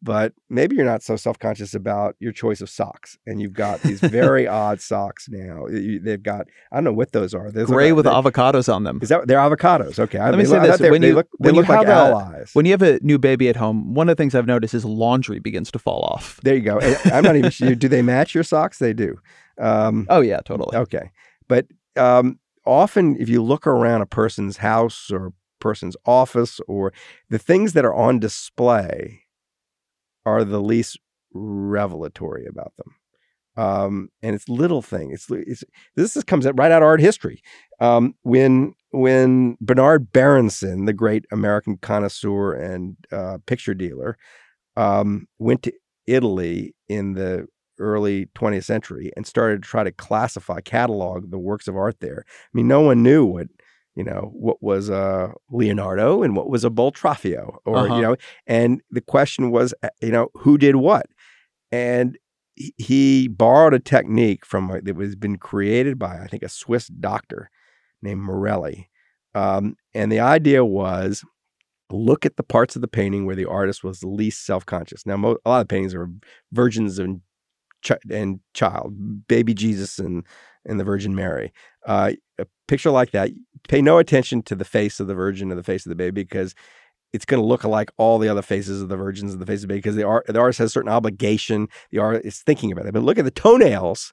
but maybe you're not so self conscious about your choice of socks, and you've got these very *laughs* odd socks now. You- They've got I don't know what those are. Those Gray like- with they- avocados on them. Is that they're avocados? Okay, I, Let me they say this, when you- look they when you like have a- allies. When you have a new baby at home, one of the things I've noticed is laundry begins to fall off. there you go. I'm not even sure. Do they match your socks? They do. Um, Oh yeah, totally. Okay. But um, often, if you look around a person's house or person's office, or the things that are on display are the least revelatory about them. Um, and it's little thing. It's, it's this is, comes right out of art history. Um, when when Bernard Berenson, the great American connoisseur and uh, picture dealer, um, went to Italy in the early 20th century and started to try to classify, catalog the works of art there. I mean, no one knew what you know what was a Leonardo and what was a Boltraffio, or Uh-huh. you know, and the question was, uh, you know, who did what, and he- borrowed a technique from a- that was been created by I think a Swiss doctor named Morelli, um, and the idea was look at the parts of the painting where the artist was the least self-conscious. Now, mo- a lot of paintings are virgins and ch- and child, baby Jesus and and the Virgin Mary. Uh, a picture like that, pay no attention to the face of the Virgin or the face of the baby because it's going to look like all the other faces of the virgins and the face of the baby because the art the artist has a certain obligation. The art is thinking about it. But look at the toenails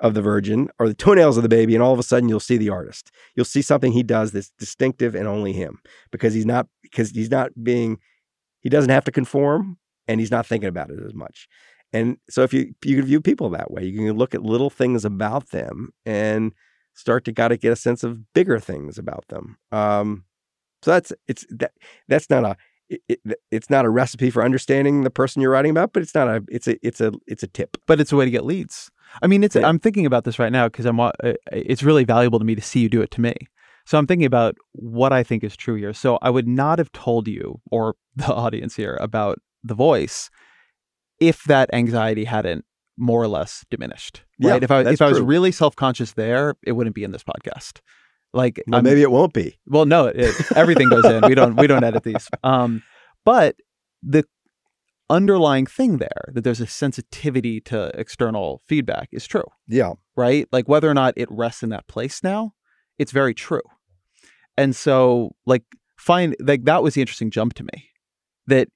of the Virgin or the toenails of the baby, and all of a sudden you'll see the artist. You'll see something he does that's distinctive and only him because he's not because he's not being he doesn't have to conform and he's not thinking about it as much. And so if you you can view people that way, you can look at little things about them and start to got to get a sense of bigger things about them. Um, so that's it's that that's not a it, it, it's not a recipe for understanding the person you're writing about, but it's not a it's a it's a it's a tip. but it's a way to get leads. I mean, it's Yeah. I'm thinking about this right now because I'm wa- uh, it's really valuable to me to see you do it to me. So I'm thinking about what I think is true here. So I would not have told you or *laughs* the audience here about the voice if that anxiety hadn't more or less diminished. Yeah, Right? if I if I was true. really self-conscious there, it wouldn't be in this podcast. Like Well, maybe it won't be. well, no, it, everything goes in. We don't we don't edit these. *laughs* Um, but the underlying thing there that there's a sensitivity to external feedback is true, Yeah, right? Like whether or not it rests in that place now, it's very true. And so, like, find like that was the interesting jump to me that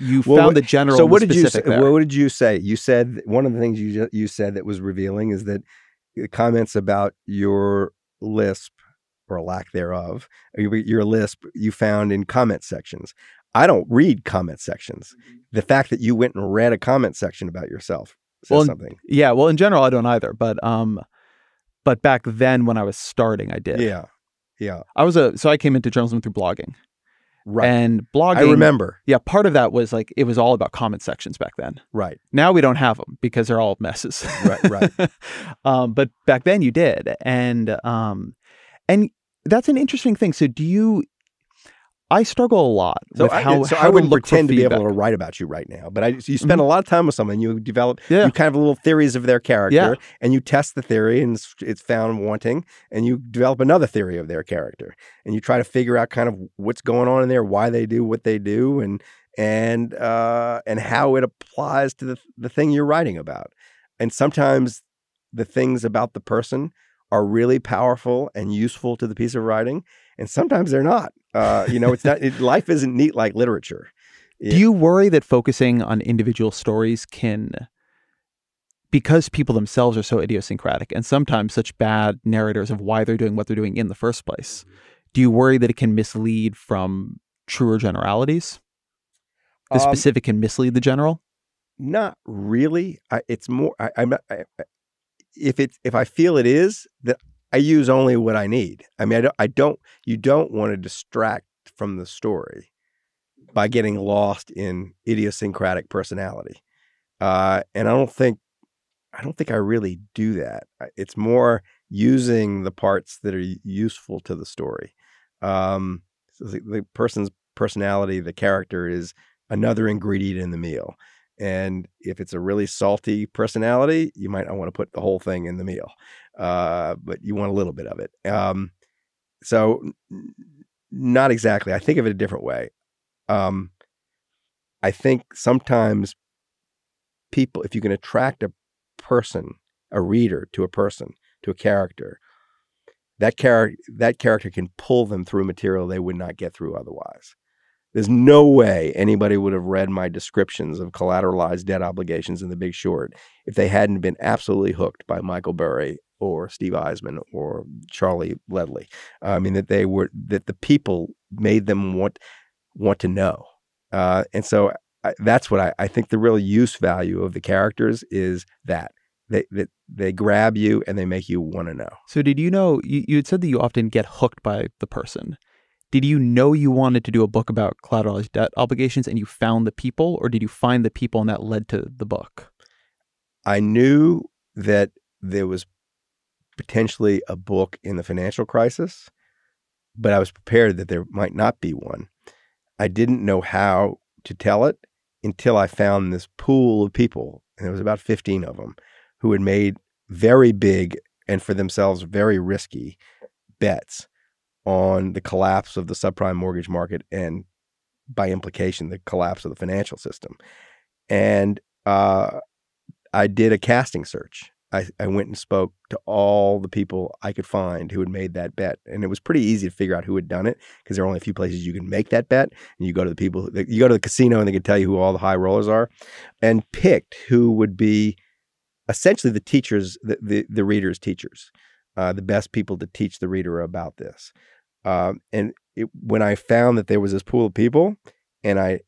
you Well, found the general. So what did you say? there. What did you say? You said one of the things you you said that was revealing is that the comments about your lisp or lack thereof, your, your lisp, you found in comment sections. I don't read comment sections. The fact that you went and read a comment section about yourself says Well, something. Yeah, well, in general, I don't either, but um, but back then when I was starting, I did. Yeah. Yeah. I was a so I came into journalism through blogging, Right. and blogging. I remember. Yeah, part of that was like it was all about comment sections back then. Right. Now we don't have them because they're all messes. Right, right. *laughs* um, but back then you did, and um, and that's an interesting thing. So do you? I struggle a lot So, with I, how, so how I wouldn't pretend to be able to write about you right now, but I, so you spend a lot of time with someone, you develop, Yeah. you kind of little theories of their character, Yeah. and you test the theory, and it's, it's found wanting, and you develop another theory of their character, and you try to figure out kind of what's going on in there, why they do what they do, and and uh, and how it applies to the the thing you're writing about. And sometimes the things about the person are really powerful and useful to the piece of writing, and sometimes they're not. Uh, you know, it's not. It, life isn't neat like literature. Do you worry that focusing on individual stories can, because people themselves are so idiosyncratic and sometimes such bad narrators of why they're doing what they're doing in the first place, do you worry that it can mislead from truer generalities? The Um, specific can mislead the general? Not really. I, it's more. I, I'm not. I, I- if it's if I feel it is that I use only what I need. I mean, I don't. I don't you don't want to distract from the story by getting lost in idiosyncratic personality. Uh, and I don't think I don't think I really do that. It's more using the parts that are useful to the story. Um, so the, the person's personality, the character, is another ingredient in the meal. And if it's a really salty personality, you might not want to put the whole thing in the meal, uh, but you want a little bit of it. Um, so, not exactly. I think of it a different way. Um, I think sometimes people, if you can attract a person, a reader to a person, to a character, that character that character can pull them through material they would not get through otherwise. There's no way anybody would have read my descriptions of collateralized debt obligations in The Big Short if they hadn't been absolutely hooked by Michael Burry or Steve Eisman or Charlie Ledley. I mean that they were that the people made them want want to know, uh, and so I, that's what I, I think the real use value of the characters is that they that they grab you and they make you want to know. So did you know you, you had said that you often get hooked by the person. Did you know you wanted to do a book about collateralized debt obligations and you found the people, or did you find the people and that led to the book? I knew that there was potentially a book in the financial crisis, but I was prepared that there might not be one. I didn't know how to tell it until I found this pool of people, and there was about 15 of them, who had made very big and for themselves very risky bets on the collapse of the subprime mortgage market and by implication the collapse of the financial system. And uh, I did a casting search. I, I went and spoke to all the people I could find who had made that bet. And it was pretty easy to figure out who had done it because there are only a few places you can make that bet. And you go to the people, you go to the casino and they can tell you who all the high rollers are and picked who would be essentially the teachers, the, the, the reader's teachers, uh, the best people to teach the reader about this. Um, and it, when I found that there was this pool of people and I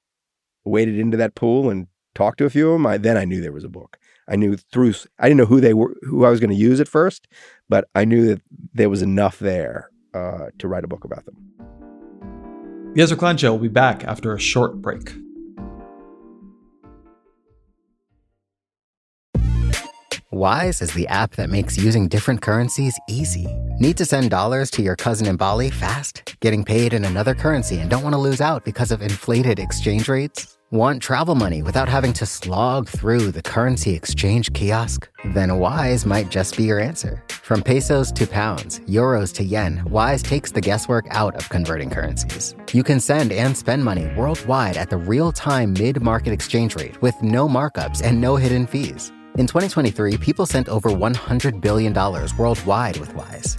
waded into that pool and talked to a few of them, I, then I knew there was a book. I knew through, I didn't know who they were, who I was going to use at first, but I knew that there was enough there uh, to write a book about them. The Ezra Klein Show will be back after a short break. Wise is the app that makes using different currencies easy. Need to send dollars to your cousin in Bali fast? Getting paid in another currency and don't want to lose out because of inflated exchange rates? Want travel money without having to slog through the currency exchange kiosk? Then Wise might just be your answer. From pesos to pounds, euros to yen, Wise takes the guesswork out of converting currencies. You can send and spend money worldwide at the real time mid market exchange rate with no markups and no hidden fees. In 2023, people sent over $100 billion worldwide with Wise.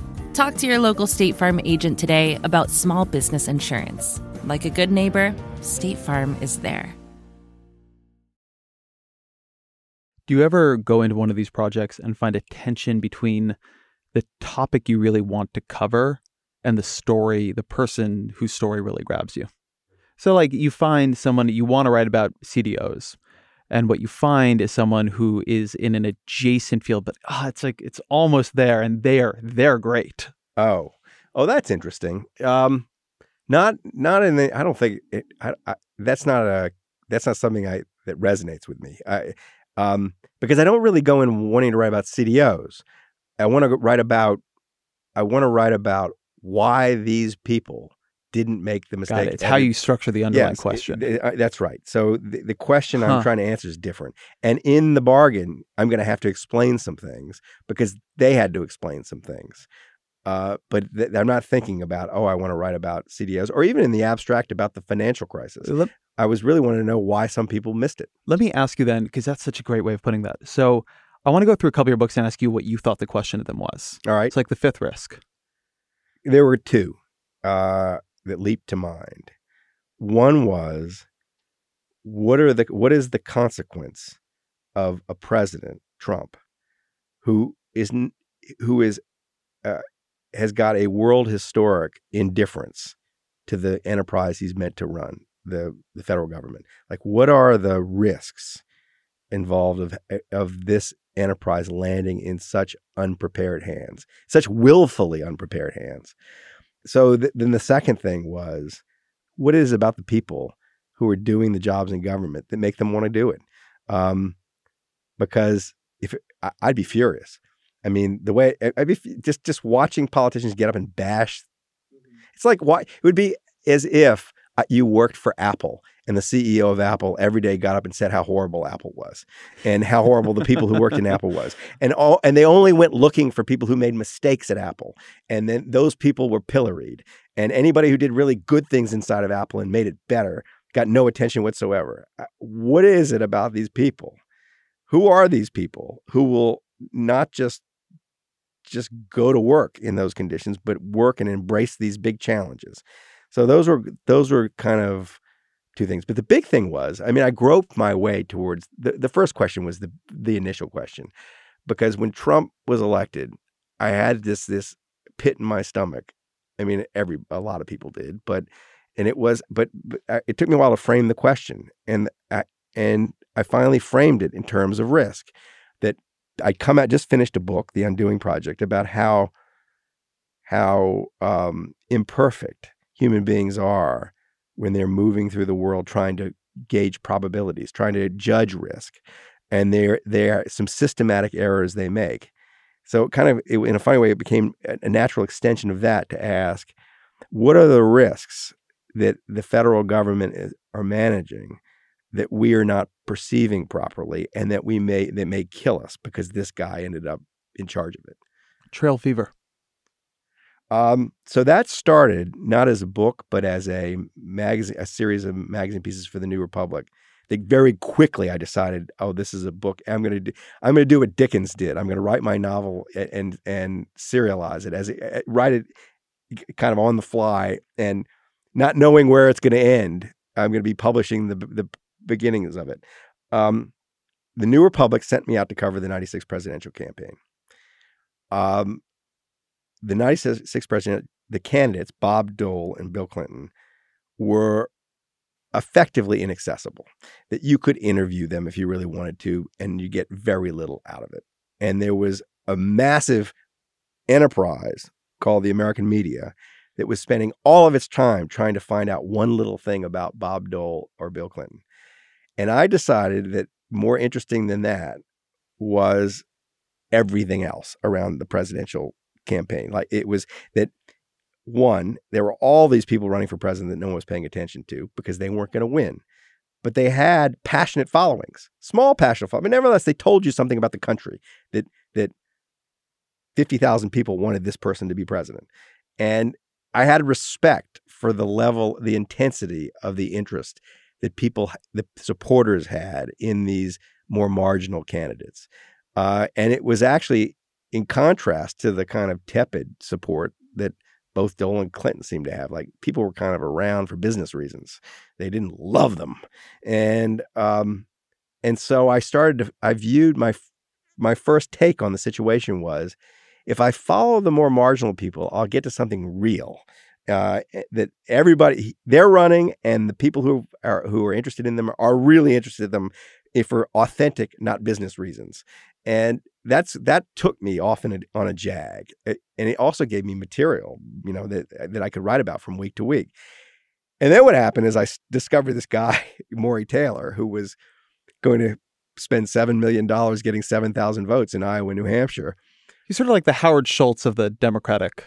Talk to your local State Farm agent today about small business insurance. Like a good neighbor, State Farm is there. Do you ever go into one of these projects and find a tension between the topic you really want to cover and the story, the person whose story really grabs you? So, like, you find someone you want to write about CDOs, and what you find is someone who is in an adjacent field, but oh, it's like it's almost there, and they're they're great. Oh, oh, that's interesting. Um, not not in the. I don't think it, I, I, that's not a that's not something I that resonates with me. I um, because I don't really go in wanting to write about CDOs. I want to write about I want to write about why these people didn't make the mistake. It. It's how you structure the underlying Yes, it- question. it- uh, that's right. So the, the question Huh. I'm trying to answer is different. And in the bargain, I'm going to have to explain some things because they had to explain some things. Uh, but th- I'm not thinking about, oh, I want to write about CDOs or even in the abstract about the financial crisis. let, I was really wanting to know why some people missed it. let me ask you then, because that's such a great way of putting that. So, I want to go through a couple of your books and ask you what you thought the question of them was. All right. It's like the fifth risk. there were two uh, that leaped to mind. One was what are the what is the consequence of a president Trump who is who is uh, has got a world historic indifference to the enterprise he's meant to run the the federal government like what are the risks involved of of this enterprise landing in such unprepared hands such willfully unprepared hands so th- then the second thing was what is it about the people who are doing the jobs in government that make them want to do it? Um, because if it, I, i'd be furious. I mean the way i'd be f- just just watching politicians get up and bash it's like why it would be as if you worked for apple and the ceo of apple every day got up and said how horrible apple was and how horrible the people who worked in apple was and all and they only went looking for people who made mistakes at apple and then those people were pilloried and anybody who did really good things inside of apple and made it better got no attention whatsoever. Uh, what is it about these people? Who are these people who will not just just go to work in those conditions but work and embrace these big challenges so those were those were kind of two things. But the big thing was i mean i groped my way towards the, the first question was the the initial question. Because when trump was elected i had this this pit in my stomach. I mean every a lot of people did but and it was but, but I- it took me a while to frame the question. And I, and i finally framed it in terms of risk that i come out just finished a book the undoing project about how how um, imperfect human beings are when they're moving through the world trying to gauge probabilities trying to judge risk and there there are some systematic errors they make so kind of it, in a funny way it became a, natural extension of that to ask what are the risks that the federal government is, are managing that we are not perceiving properly and that we may that may kill us because this guy ended up in charge of it. Trail fever. Um, so that started not as a book, but as a magazine, a series of magazine pieces for the New Republic. They very quickly I decided, oh, this is a book. I'm going to do. I'm going to do what Dickens did. I'm going to write my novel and and, serialize it as it, write it kind of on the fly and not knowing where it's going to end. I'm going to be publishing the the beginnings of it. Um, the New Republic sent me out to cover the 96 presidential campaign. Um, the 96 president, the candidates, Bob Dole and Bill Clinton, were effectively inaccessible, that you could interview them if you really wanted to, and you get very little out of it. And there was a massive enterprise called the American media that was spending all of its time trying to find out one little thing about Bob Dole or Bill Clinton. And I decided that more interesting than that was everything else around the presidential campaign. Like it was that one, there were all these people running for president that no one was paying attention to because they weren't going to win. But they had passionate followings, small passionate followings. But nevertheless, they told you something about the country that that 50,000 people wanted this person to be president. And I had respect for the level, the intensity of the interest that people, the supporters had in these more marginal candidates. Uh, and it was actually in contrast to the kind of tepid support that both Dole and Clinton seemed to have. Like people were kind of around for business reasons. They didn't love them, and um, and so I started to. I viewed my my first take on the situation was, if I follow the more marginal people, I'll get to something real. Uh, eh, that everybody they're running, and the people who are who are interested in them are really interested in them if for authentic, not business reasons. And that's that took me off in a, on a jag, it, and it also gave me material, you know, that that I could write about from week to week. And then what happened is I discovered this guy, *laughs* Morry Taylor, who was going to spend seven million dollars getting seven thousand votes in Iowa, New Hampshire. He's sort of like the Howard Schultz of the Democratic.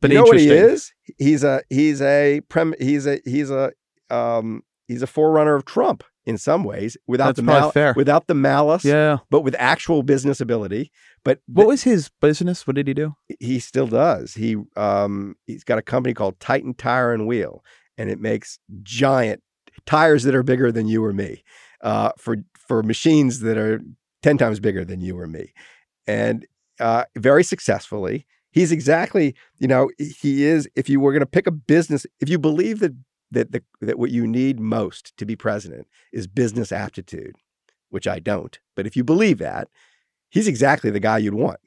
But you know what he is? He's a he's a prem he's a he's a um he's a forerunner of Trump in some ways without That's the mal- fair. without the malice, Yeah. but with actual business ability. But What was his business? What did he do? he still does. He um he's got a company called Titan Tire and Wheel, and it makes giant tires that are bigger than you or me, uh, for for machines that are ten times bigger than you or me, and uh, very successfully. He's exactly, you know, he is. If you were going to pick a business, if you believe that that the, that what you need most to be president is business aptitude, which I don't, but if you believe that, he's exactly the guy you'd want.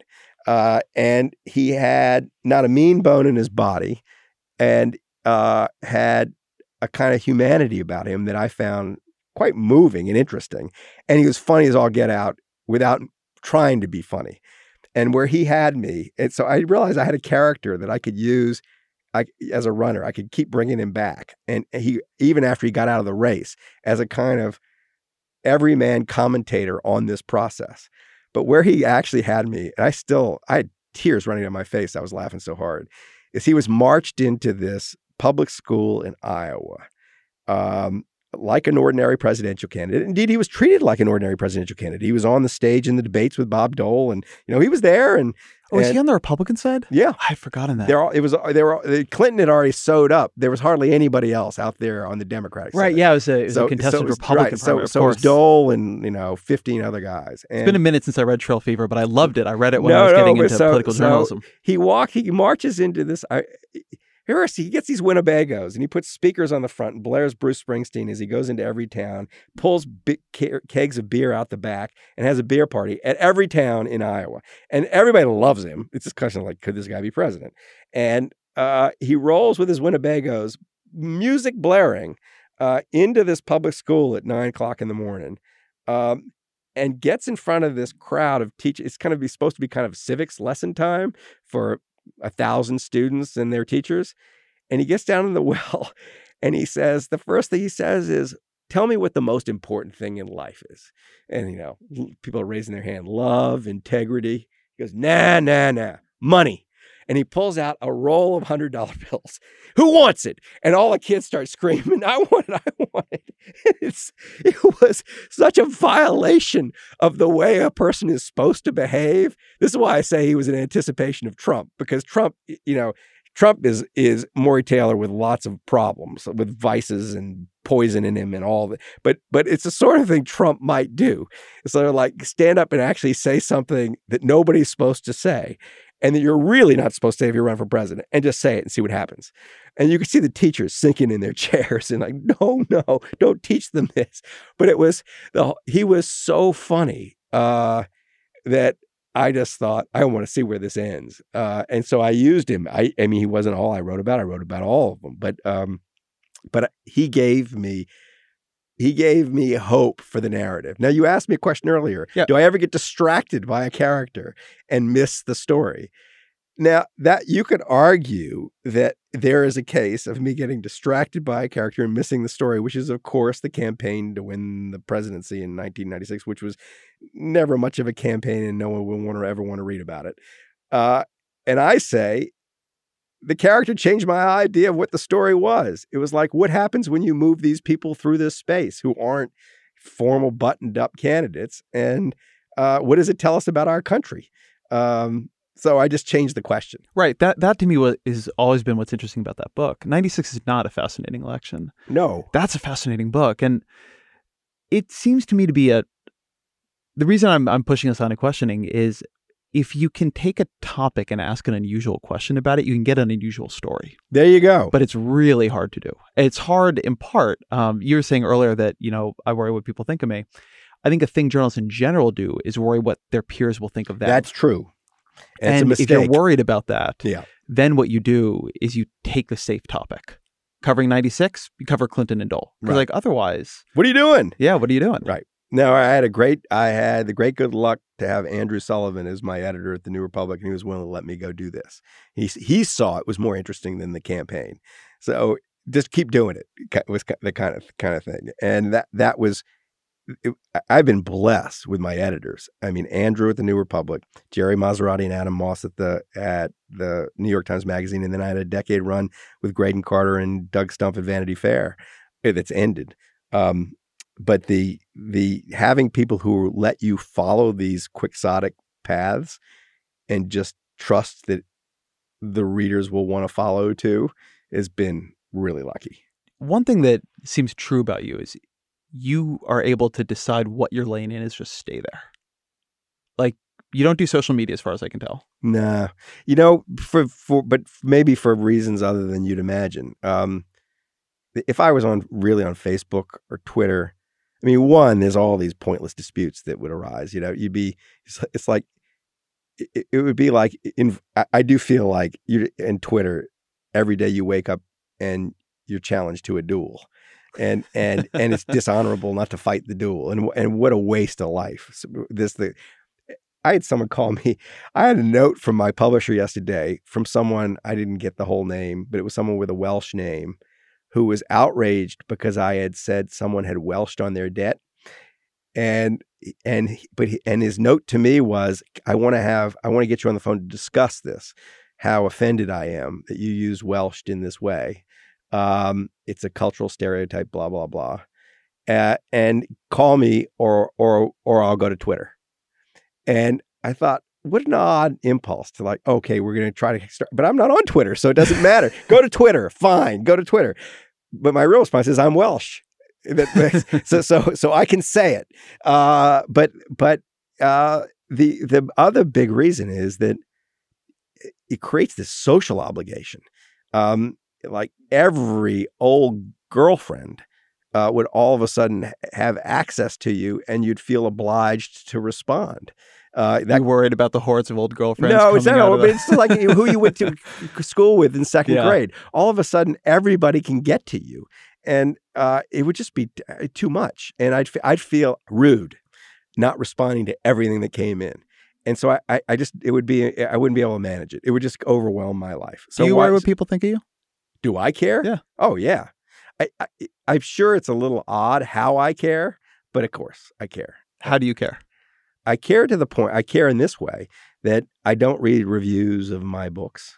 Uh, and he had not a mean bone in his body, and uh, had a kind of humanity about him that I found quite moving and interesting. And he was funny as all get out without trying to be funny. And where he had me, and so I realized I had a character that I could use I, as a runner. I could keep bringing him back, and he even after he got out of the race, as a kind of everyman commentator on this process. But where he actually had me, and I still I had tears running down my face. I was laughing so hard. Is he was marched into this public school in Iowa, um, like an ordinary presidential candidate. Indeed, he was treated like an ordinary presidential candidate. He was on the stage in the debates with Bob Dole, and you know he was there. And Oh, is he on the Republican side? yeah, I'd forgotten that. there all it was. There were Clinton had already sewed up. There was hardly anybody else out there on the Democratic right. side. Right. Yeah, it was a, it was a contested it was- Republican right, primary, So, so it was. Dole and you know fifteen other guys. And It's been a minute since I read Trail Fever, but I loved it. I read it when No, I was no, getting into so- political so- journalism. he walk he marches into this I, Harris, he gets these Winnebagos and he puts speakers on the front and blares Bruce Springsteen as he goes into every town, pulls big kegs of beer out the back, and has a beer party at every town in Iowa. And everybody loves him. It's just question like, could this guy be president? And uh, he rolls with his Winnebagos, music blaring, uh, into this public school at nine o'clock in the morning. Um, and gets in front of this crowd of teachers. It's kind of be supposed to be kind of civics lesson time for a thousand students and their teachers. And he gets down in the *laughs* well and he says, the first thing he says is, Tell me what the most important thing in life is. And, you know, people are raising their hand love, integrity. He goes, Nah, nah, nah, money. And he pulls out a roll of hundred dollar *laughs* bills. Who wants it? And all the kids start screaming, "I want it! I want it!" *laughs* It's it was such a violation of the way a person is supposed to behave. This is why I say he was in anticipation of Trump because Trump, you know, Trump is is Morry Taylor with lots of problems, with vices and poison in him and all that. But but it's the sort of thing Trump might do. It's sort of like stand up and actually say something that nobody's supposed to say, and that you're really not supposed to if you run for president, and just say it and see what happens. And you can see the teachers sinking in their *laughs* chairs and like, no, no, don't teach them this. But it was the he was so funny uh, that I just thought I want to see where this ends, uh, and so I used him. I, I mean, he wasn't all I wrote about. I wrote about all of them, but um, but he gave me he gave me hope for the narrative. Now, you asked me a question earlier. Yeah. Do I ever get distracted by a character and miss the story? Now, that you could argue that there is a case of me getting distracted by a character and missing the story, which is, of course, the campaign to win the presidency in 1996, which was never much of a campaign and no one will want to ever want to read about it. Uh, and I say the character changed my idea of what the story was. It was like, what happens when you move these people through this space who aren't formal, buttoned up candidates? And uh, what does it tell us about our country? Um, so I just changed the question. Right. That that to me was is always been what's interesting about that book. 96 is not a fascinating election. No. That's a fascinating book. And it seems to me to be a the reason I'm I'm pushing this on a questioning is if you can take a topic and ask an unusual question about it, you can get an unusual story. There you go. But it's really hard to do. It's hard in part. Um, you were saying earlier that you know I worry what people think of me. I think a thing journalists in general do is worry what their peers will think of them. That's true. And, and it's a if you're worried about that, Yeah. then what you do is you take the safe topic. Covering 96, you cover Clinton and Dole. Because, Right. like, otherwise, What are you doing? yeah, what are you doing? Right. No, I had a great, I had the great good luck to have Andrew Sullivan as my editor at the New Republic, and he was willing to let me go do this. He he saw it was more interesting than the campaign, so just keep doing it. Was the kind of kind of thing, and that that was. I've been blessed with my editors. I mean, Andrew at the New Republic, Gerry Marzorati and Adam Moss at the at the New York Times Magazine, and then I had a decade run with Graydon Carter and Doug Stumpf at Vanity Fair. eh, That's ended. Um, but the the having people who let you follow these quixotic paths and just trust that the readers will want to follow too has been really lucky. One thing that seems true about you is you are able to decide what your lane in is, just stay there. Like, you don't do social media as far as I can tell. Nah, you know, for for but maybe for reasons other than you'd imagine. Um, if I was on really on Facebook or Twitter, I mean, one, there's all these pointless disputes that would arise. You know, you'd be it's, it's like it, it would be like in. I, I do feel like you in Twitter every day you wake up and you're challenged to a duel. And and and it's *laughs* dishonorable not to fight the duel, and and what a waste of life. So this the I had someone call me. I had a note from my publisher yesterday from someone I didn't get the whole name, but it was someone with a Welsh name who was outraged because I had said someone had Welshed on their debt. And and but he, and his note to me was I want to have I want to get you on the phone to discuss this. How offended I am that you use Welshed in this way. Um, it's a cultural stereotype, blah blah blah. Uh, and call me or or or I'll go to Twitter. And I thought, what an odd impulse to like, okay, we're going to try to start, but I'm not on Twitter, so it doesn't matter. go to Twitter, fine, go to Twitter. But my real response is, I'm Welsh. *laughs* So so so I can say it. Uh, but but uh, the the other big reason is that it- creates this social obligation. Um, like every old girlfriend uh, would all of a sudden have access to you, and you'd feel obliged to respond. Uh, That you worried about the hordes of old girlfriends. no, it's not. But the- it's like *laughs* who you went to *laughs* school with in second Yeah. grade. All of a sudden, everybody can get to you, and uh, it would just be t- uh, too much. And I'd I'd feel rude, not responding to everything that came in. And so I, I, I just it would be I wouldn't be able to manage it. It would just overwhelm my life. So do you why- worry what people think of you? do I care? Yeah. Oh yeah. I, I I'm sure it's a little odd how I care, but of course I care. How do you care? I care to the point, I care in this way that I don't read reviews of my books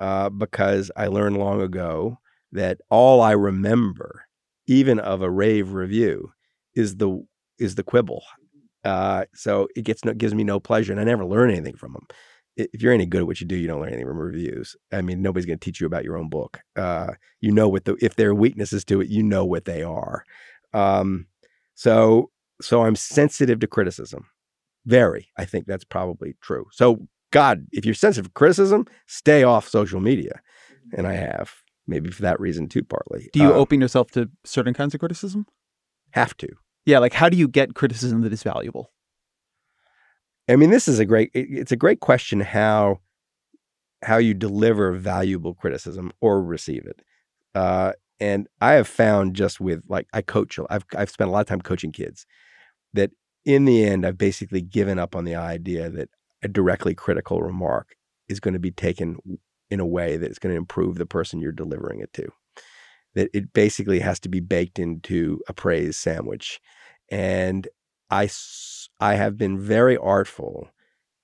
uh, because I learned long ago that all I remember, even of a rave review, is the is the quibble. Uh, so it gets no, gives me no pleasure, and I never learn anything from them. If you're any good at what you do, you don't learn anything from reviews. I mean, nobody's going to teach you about your own book. Uh, you know what the if there are weaknesses to it, you know what they are. Um, so so I'm sensitive to criticism. Very. I think that's probably true. So God, if you're sensitive to criticism, stay off social media. And I have maybe for that reason too, partly. Do you Um, open yourself to certain kinds of criticism? have to? Yeah, like how do you get criticism that is valuable? I mean, this is a great. it- It's a great question how how you deliver valuable criticism or receive it. Uh, and I have found just with like I coach. I've I've spent a lot of time coaching kids. That in the end, I've basically given up on the idea that a directly critical remark is going to be taken in a way that is going to improve the person you're delivering it to. That it basically has to be baked into a praise sandwich, and I, I have been very artful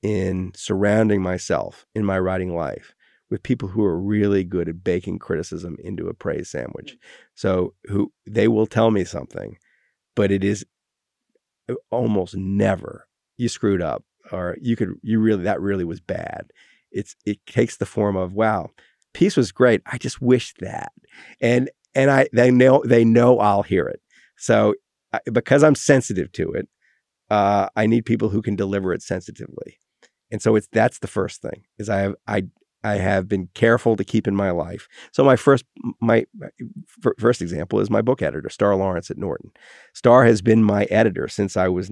in surrounding myself in my writing life with people who are really good at baking criticism into a praise sandwich. Mm. So who they will tell me something, but it is almost never you screwed up or you could you really that really was bad. It's it takes the form of wow, piece was great. I just wish that. And and I they know they know I'll hear it. So I, because I'm sensitive to it, uh, I need people who can deliver it sensitively. And so it's that's the first thing is I have I I have been careful to keep in my life. So my first my first example is my book editor, Star Lawrence at Norton. Star has been my editor since I was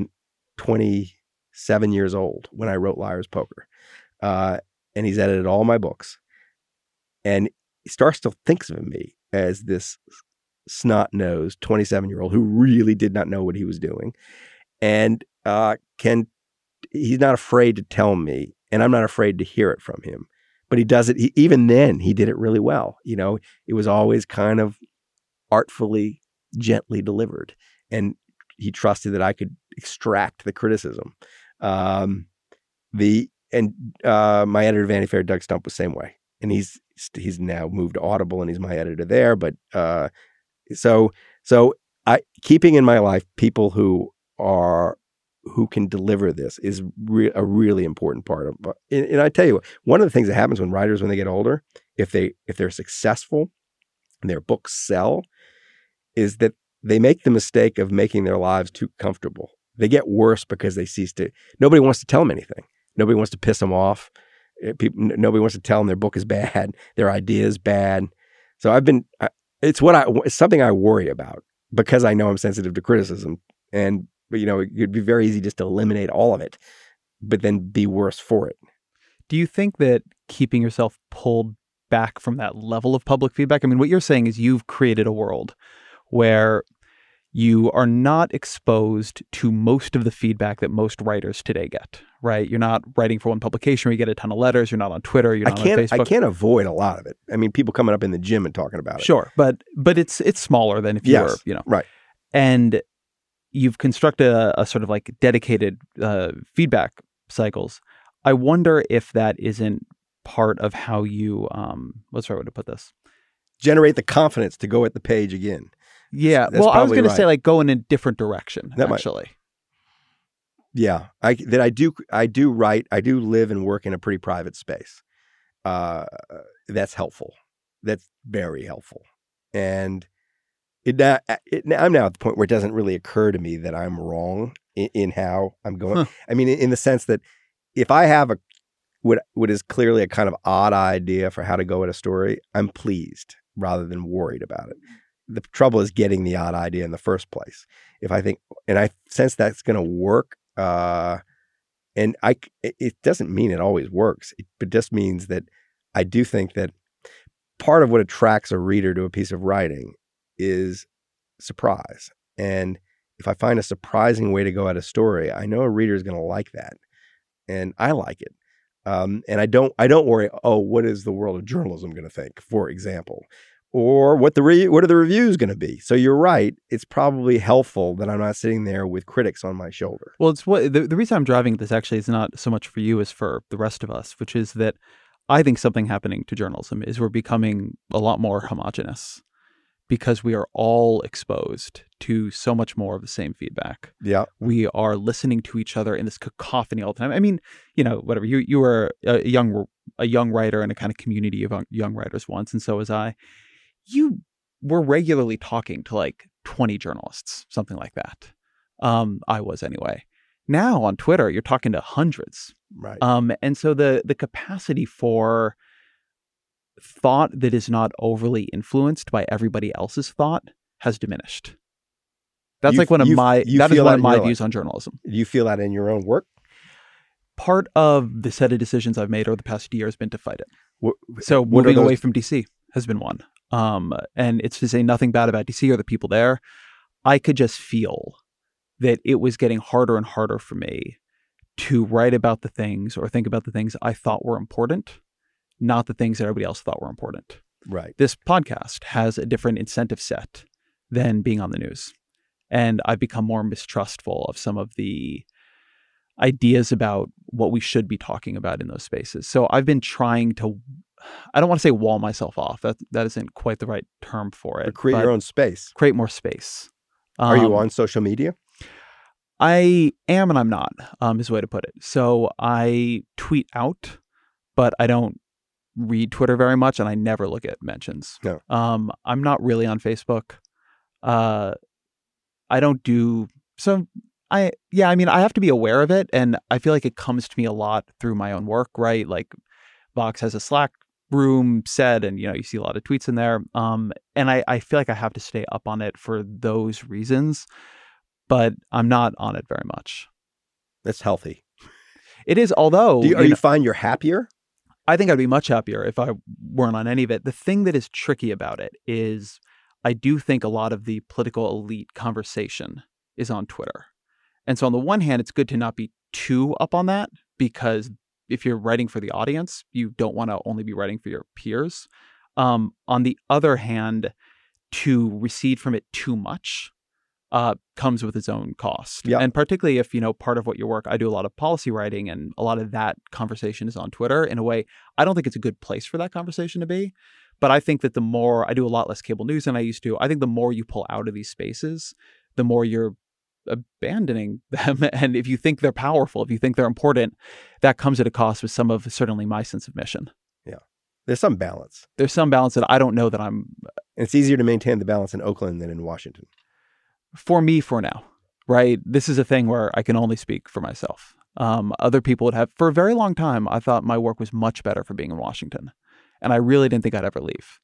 27 years old when I wrote Liar's Poker, uh, and he's edited all my books. And Star still thinks of me as this snot nosed 27 year old who really did not know what he was doing, and uh, can he's not afraid to tell me, and I'm not afraid to hear it from him. But he does it. He, even then, he did it really well. You know, it was always kind of artfully, gently delivered, and he trusted that I could extract the criticism. Um, the and uh, my editor, Vanity Fair, Doug Stumpf, was same way, and he's he's now moved to Audible, and he's my editor there. But uh, so so I keeping in my life people who are who can deliver this is re- a really important part of and, and I tell you one of the things that happens when writers when they get older if they if they're successful and their books sell is that they make the mistake of making their lives too comfortable. They get worse because they cease to nobody wants to tell them anything. Nobody wants to piss them off. Eh, people nobody wants to tell them their book is bad *laughs* their idea is bad. So I've been I, it's what I it's something I worry about because I know I'm sensitive to criticism. And but you know it'd be very easy just to eliminate all of it but then be worse for it Do you think that keeping yourself pulled back from that level of public feedback? I mean, what you're saying is you've created a world where you are not exposed to most of the feedback that most writers today get, right? You're not writing for one publication where you get a ton of letters. You're not on Twitter. You're I not can't on Facebook. I can't avoid a lot of it I mean people coming up in the gym and talking about it Sure, but but it's it's smaller than if you Yes, were, you know, right. And you've constructed a, a sort of like dedicated uh, feedback cycles. I wonder if that isn't part of how you um what's the right way to put this? generate the confidence to go at the page again Yeah, That's well, I was going to say like go in a different direction. That might- actually, Yeah, I that I do I do write I do live and work in a pretty private space. Uh, that's helpful. That's very helpful, and it, now it I'm now at the point where it doesn't really occur to me that I'm wrong in, in how I'm going. Huh. I mean, in, in the sense that if I have a what what is clearly a kind of odd idea for how to go at a story, I'm pleased rather than worried about it. The trouble is getting the odd idea in the first place. If I think, and I sense that's going to work, uh, and I it- it doesn't mean it always works. It, it just means that I do think that part of what attracts a reader to a piece of writing is surprise. And if I find a surprising way to go at a story, I know a reader is going to like that, and I like it. Um, and I don't, I don't worry. Oh, what is the world of journalism going to think? For example, or what the re- what are the reviews going to be. So you're right. It's probably helpful that I'm not sitting there with critics on my shoulder. Well, it's what the, the reason I'm driving this actually is not so much for you as for the rest of us, which is that I think something happening to journalism is we're becoming a lot more homogenous because we are all exposed to so much more of the same feedback. Yeah. We are listening to each other in this cacophony all the time. I mean, you know, whatever. You you were a young a young writer in a kind of community of young writers once, and so was I. You were regularly talking to like 20 journalists, something like that. Um, I was anyway. Now on Twitter, you're talking to hundreds. Right. Um, and so the the capacity for thought that is not overly influenced by everybody else's thought has diminished. That's You like one of my that is one of my views on journalism. Do you feel that in your own work? Part of the set of decisions I've made over the past year has been to fight it. Wh- So what moving away from DC has been one. Um, and it's to say nothing bad about DC or the people there. I could just feel that it was getting harder and harder for me to write about the things or think about the things I thought were important, not the things that everybody else thought were important. Right. This podcast has a different incentive set than being on the news. And I've become more mistrustful of some of the ideas about what we should be talking about in those spaces. So I've been trying to I don't want to say wall myself off. That that isn't quite the right term for it. But create your own space. create more space. Are you Um, on social media? I am and I'm not, um, is the way to put it. So I tweet out, but I don't read Twitter very much and I never look at mentions. No. Um, I'm not really on Facebook. Uh, I don't do so I yeah, I mean I have to be aware of it and I feel like it comes to me a lot through my own work, right? Like Vox has a Slack room said and you know you see a lot of tweets in there um and I, I feel like i have to stay up on it for those reasons but i'm not on it very much That's healthy. it is although Do you, you are you know, find you're happier? I think i'd be much happier if i weren't on any of it the thing that is tricky about it is i do think a lot of the political elite conversation is on twitter and so on the one hand it's good to not be too up on that because if you're writing for the audience, you don't want to only be writing for your peers. Um, on the other hand, to recede from it too much uh, comes with its own cost. Yeah. And particularly if, you know, part of what your work, I do a lot of policy writing and a lot of that conversation is on Twitter. In a way, I don't think it's a good place for that conversation to be. But I think that the more I do a lot less cable news than I used to, I think the more you pull out of these spaces, the more you're abandoning *laughs* them. And if you think they're powerful, if you think they're important, that comes at a cost with some of certainly my sense of mission. Yeah. There's some balance. There's some balance that I don't know that I'm And it's easier to maintain the balance in Oakland than in Washington. For me for now, right? This is a thing where I can only speak for myself. Um, other people would have, for a very long time, I thought my work was much better for being in Washington. And I really didn't think I'd ever leave.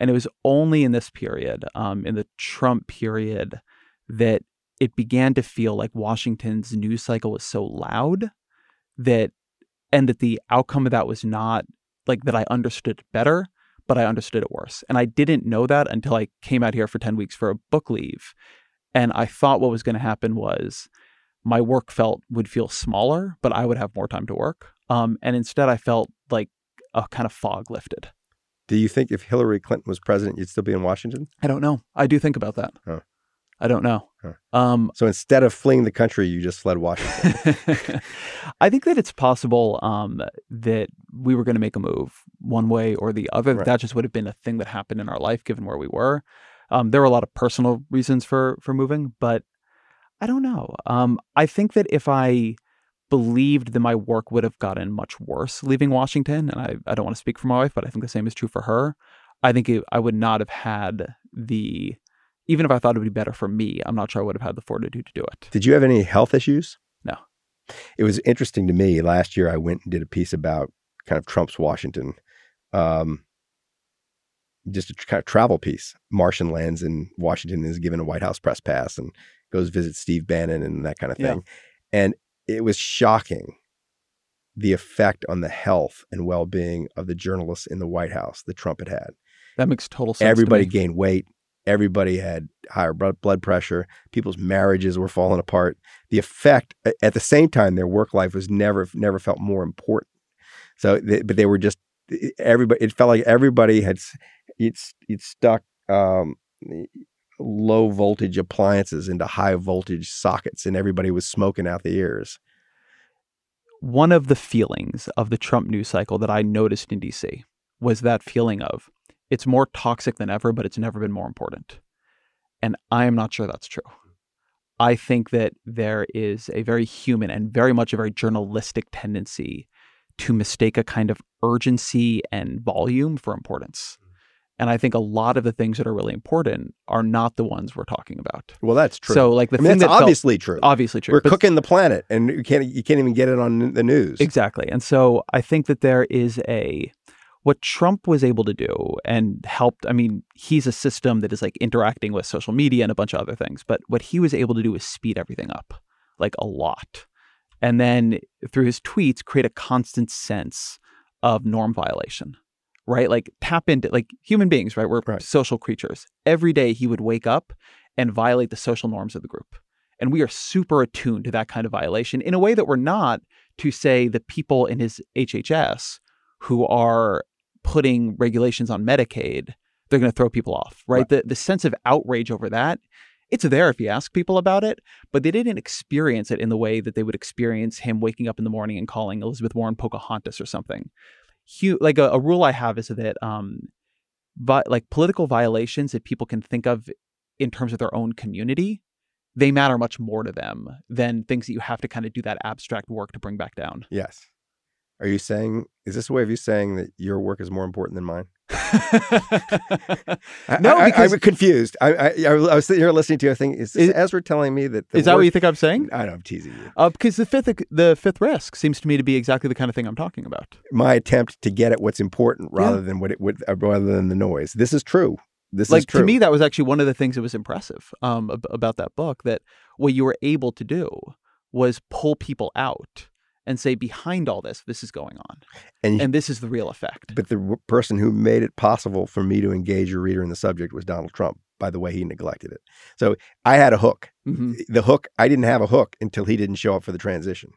And it was only in this period, um, in the Trump period, that it began to feel like Washington's news cycle was so loud that, and that the outcome of that was not like that I understood better, but I understood it worse. And I didn't know that until I came out here for 10 weeks for a book leave. And I thought what was going to happen was my work felt would feel smaller, but I would have more time to work. Um, and instead, I felt like a kind of fog lifted. Do you think if Hillary Clinton was president, you'd still be in Washington? I don't know. I do think about that. Huh. I don't know. Huh. Um, So instead of fleeing the country, you just fled Washington. *laughs* I think that it's possible um, that we were going to make a move one way or the other. Right. That just would have been a thing that happened in our life, given where we were. Um, there were a lot of personal reasons for for moving, but I don't know. Um, I think that if I believed that my work would have gotten much worse leaving Washington, and I, I don't want to speak for my wife, but I think the same is true for her. I think it, I would not have had the, even if I thought it would be better for me, I'm not sure I would have had the fortitude to do it. Did you have any health issues? No. It was interesting to me. Last year, I went and did a piece about kind of Trump's Washington, um, just a kind of travel piece. Martian lands in Washington is given a White House press pass and goes visit Steve Bannon and that kind of Yeah. thing. And it was shocking the effect on the health and well being of the journalists in the White House that Trump had had. That makes total sense. to Everybody me. gained weight. Everybody had higher blood blood pressure. People's marriages were falling apart. The effect, at the same time, their work life was never never felt more important. So, they, but they were just everybody. It felt like everybody had it's it's stuck um, low voltage appliances into high voltage sockets, and everybody was smoking out the ears. One of the feelings of the Trump news cycle that I noticed in DC was that feeling of it's more toxic than ever, but it's never been more important. And I am not sure that's true. I think that there is a very human and very much a very journalistic tendency to mistake a kind of urgency and volume for importance. And I think a lot of the things that are really important are not the ones we're talking about. Well, that's true. So, like the I mean, thing that's that obviously felt, true. obviously true. We're cooking the planet, and you can't you can't even get it on the news. Exactly. And so I think that there is a what Trump was able to do and helped. I mean, he's a system that is like interacting with social media and a bunch of other things, but what he was able to do is speed everything up like a lot. And then through his tweets, create a constant sense of norm violation, right? Like tap into like human beings, right? We're Right. social creatures. Every day he would wake up and violate the social norms of the group. And we are super attuned to that kind of violation in a way that we're not to say the people in his HHS who are putting regulations on Medicaid, they're going to throw people off, right? Right. The the sense of outrage over that, it's there if you ask people about it, but they didn't experience it in the way that they would experience him waking up in the morning and calling Elizabeth Warren Pocahontas or something. Like a, a rule I have is that um, vi- like political violations that people can think of in terms of their own community, they matter much more to them than things that you have to kind of do that abstract work to bring back down. Yes. Are you saying? Is this a way of you saying that your work is more important than mine? *laughs* I, No, I, because- I'm confused. I, I, I was sitting here listening to you. I think is, Is- Ezra telling me that? the Is that what you think I'm saying? I know I'm teasing you. Uh, because the fifth the fifth risk seems to me to be exactly the kind of thing I'm talking about. My attempt to get at what's important Yeah. rather than what it would, uh, rather than the noise. This is true. This is true. to me, that was actually one of the things that was impressive um, ab- about that book. That what you were able to do was pull people out and say, behind all this, this is going on, and, and this is the real effect. but the person who made it possible for me to engage a reader in the subject was Donald Trump. By the way, he neglected it. So I had a hook. Mhm. the hook i didn't have a hook until he didn't show up for the transition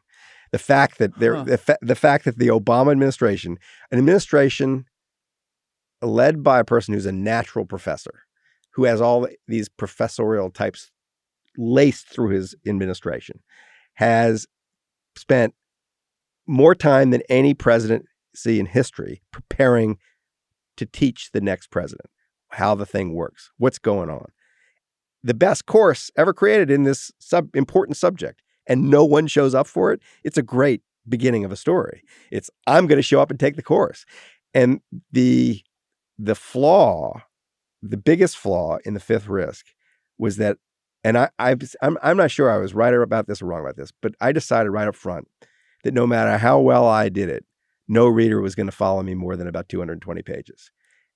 the fact that there Huh. the, fa- the fact that the obama administration an administration led by a person who's a natural professor who has all these professorial types laced through his administration has spent more time than any presidency in history preparing to teach the next president how the thing works what's going on. The best course ever created in this sub important subject and no one shows up for it it's a great beginning of a story. It's i'm going to show up and take the course. And the the flaw the biggest flaw in the fifth risk was that and i I I'm, I'm not sure i was right about this or wrong about this but i decided right up front that no matter how well i did it no reader was going to follow me more than about 220 pages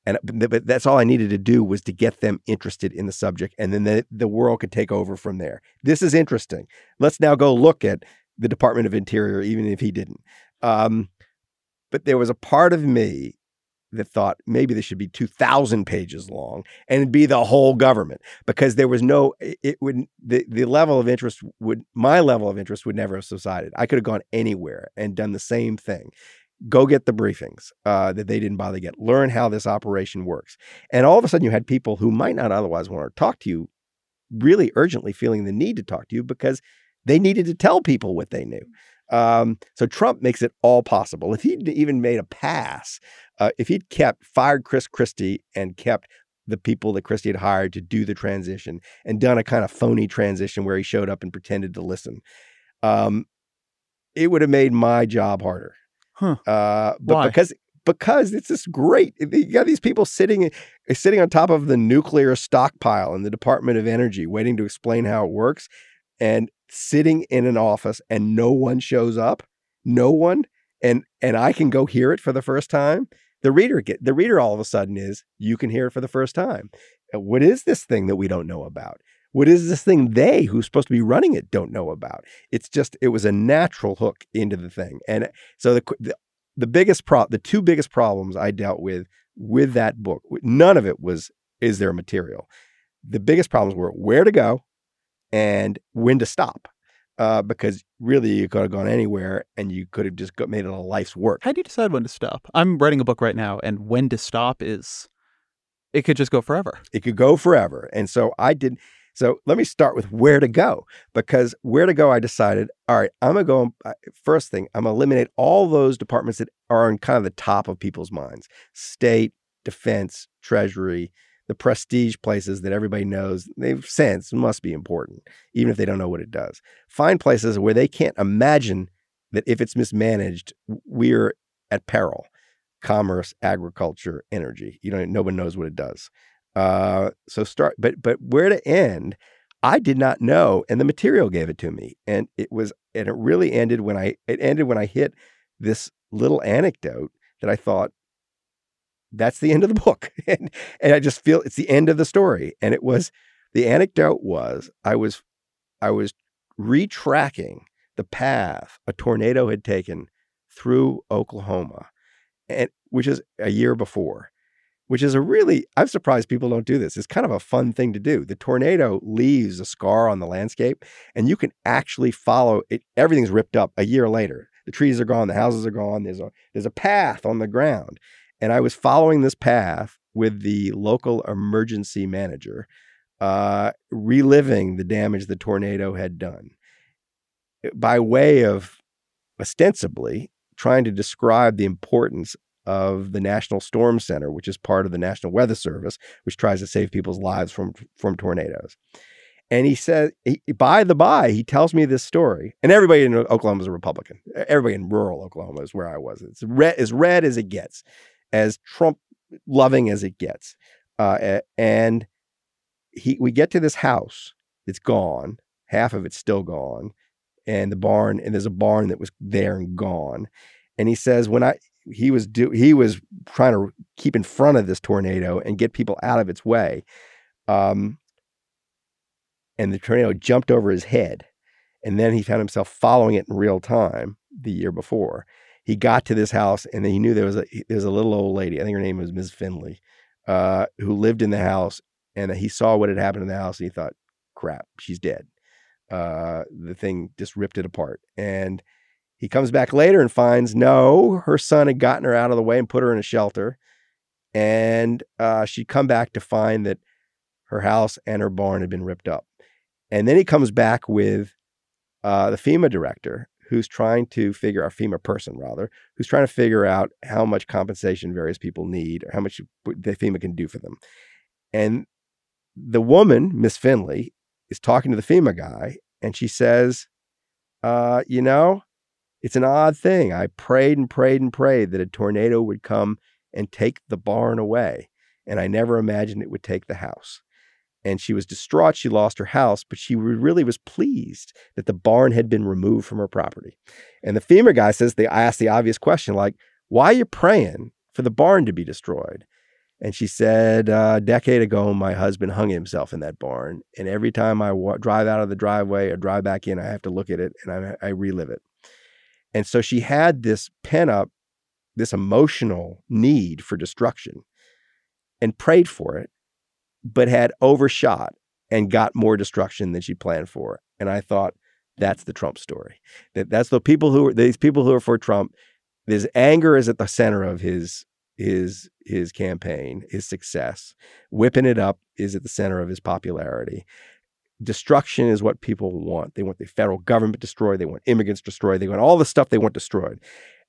and but that's all I needed to do was to get them interested in the subject, and then the, the world could take over from there. This is interesting. Let's now go look at the Department of Interior, even if he didn't. Um, but there was a part of me that thought maybe this should be 2,000 pages long and be the whole government because there was no, it it would, the, the level of interest would, my level of interest would never have subsided. I could have gone anywhere and done the same thing go get the briefings uh, that they didn't bother to get. Learn how this operation works. And all of a sudden, you had people who might not otherwise want to talk to you, really urgently feeling the need to talk to you because they needed to tell people what they knew. Um, so Trump makes it all possible. If he'd even made a pass, uh, if he'd kept fired Chris Christie and kept the people that Christie had hired to do the transition and done a kind of phony transition where he showed up and pretended to listen, um, it would have made my job harder. Huh. Uh, but Why? because because it's just great. You got these people sitting sitting on top of the nuclear stockpile in the Department of Energy, waiting to explain how it works, and sitting in an office, and no one shows up. No one, and and I can go hear it for the first time. The reader get the reader all of a sudden is you can hear it for the first time. Uh, What is this thing that we don't know about? What is this thing they who's supposed to be running it don't know about? It's just it was a natural hook into the thing, and so the the, the biggest pro the two biggest problems I dealt with with that book, none of it was is there material. The biggest problems were where to go and when to stop. uh, because really you could have gone anywhere and you could have just got, made it a life's work. How do you decide when to stop? I'm writing a book right now, and when to stop is it could just go forever. It could go forever. And so I did. So let me start with where to go because where to go, I decided, all right, I'm going to go. First thing, I'm going to eliminate all those departments that are on kind of the top of people's minds state, defense, treasury, the prestige places that everybody knows they've sense must be important, even if they don't know what it does. Find places where they can't imagine that if it's mismanaged, we're at peril. Commerce, agriculture, energy. You know, no one knows what it does. Uh, so start, but but where to end? I did not know, and the material gave it to me, and it was, and it really ended when I it ended when I hit this little anecdote that I thought that's the end of the book, *laughs* and and I just feel it's the end of the story, and it was the anecdote was I was I was retracking the path a tornado had taken through Oklahoma, and which is a year before which is a really I'm surprised people don't do this. It's kind of a fun thing to do. The tornado leaves a scar on the landscape and you can actually follow it everything's ripped up a year later. The trees are gone, the houses are gone, there's a there's a path on the ground. And I was following this path with the local emergency manager uh, reliving the damage the tornado had done by way of ostensibly trying to describe the importance of the National Storm Center, which is part of the National Weather Service, which tries to save people's lives from from tornadoes. And he he, by the by, he tells me this story. And everybody in Oklahoma is a Republican. Everybody in rural Oklahoma is where I was. It's red, as red as it gets, as Trump loving as it gets. Uh, and he, we get to this house. It's gone. Half of it's still gone. And the barn, and there's a barn that was there and gone. And he says, when I, he was do he was trying to keep in front of this tornado and get people out of its way. Um, and the tornado jumped over his head. And then he found himself following it in real time the year before. He got to this house and he knew there was a there was a little old lady, I think her name was Ms. Finley, uh, who lived in the house and he saw what had happened in the house and he thought, crap, she's dead. Uh, the thing just ripped it apart. And he comes back later and finds no, her son had gotten her out of the way and put her in a shelter. And uh, she'd come back to find that her house and her barn had been ripped up. And then he comes back with uh, the FEMA director who's trying to figure out, FEMA person rather, who's trying to figure out how much compensation various people need or how much the FEMA can do for them. And the woman, Miss Finley, is talking to the FEMA guy and she says, uh, you know, it's an odd thing. I prayed and prayed and prayed that a tornado would come and take the barn away. And I never imagined it would take the house. And she was distraught. She lost her house, but she really was pleased that the barn had been removed from her property. And the FEMA guy says, they asked the obvious question, like, why are you praying for the barn to be destroyed? And she said, uh, a decade ago, my husband hung himself in that barn. And every time I wa- drive out of the driveway or drive back in, I have to look at it and I, I relive it. And so she had this pent up, this emotional need for destruction and prayed for it, but had overshot and got more destruction than she planned for. And I thought, that's the Trump story. That that's the people who are these people who are for Trump. This anger is at the center of his his his campaign, his success. Whipping it up is at the center of his popularity destruction is what people want. They want the federal government destroyed. They want immigrants destroyed. They want all the stuff they want destroyed.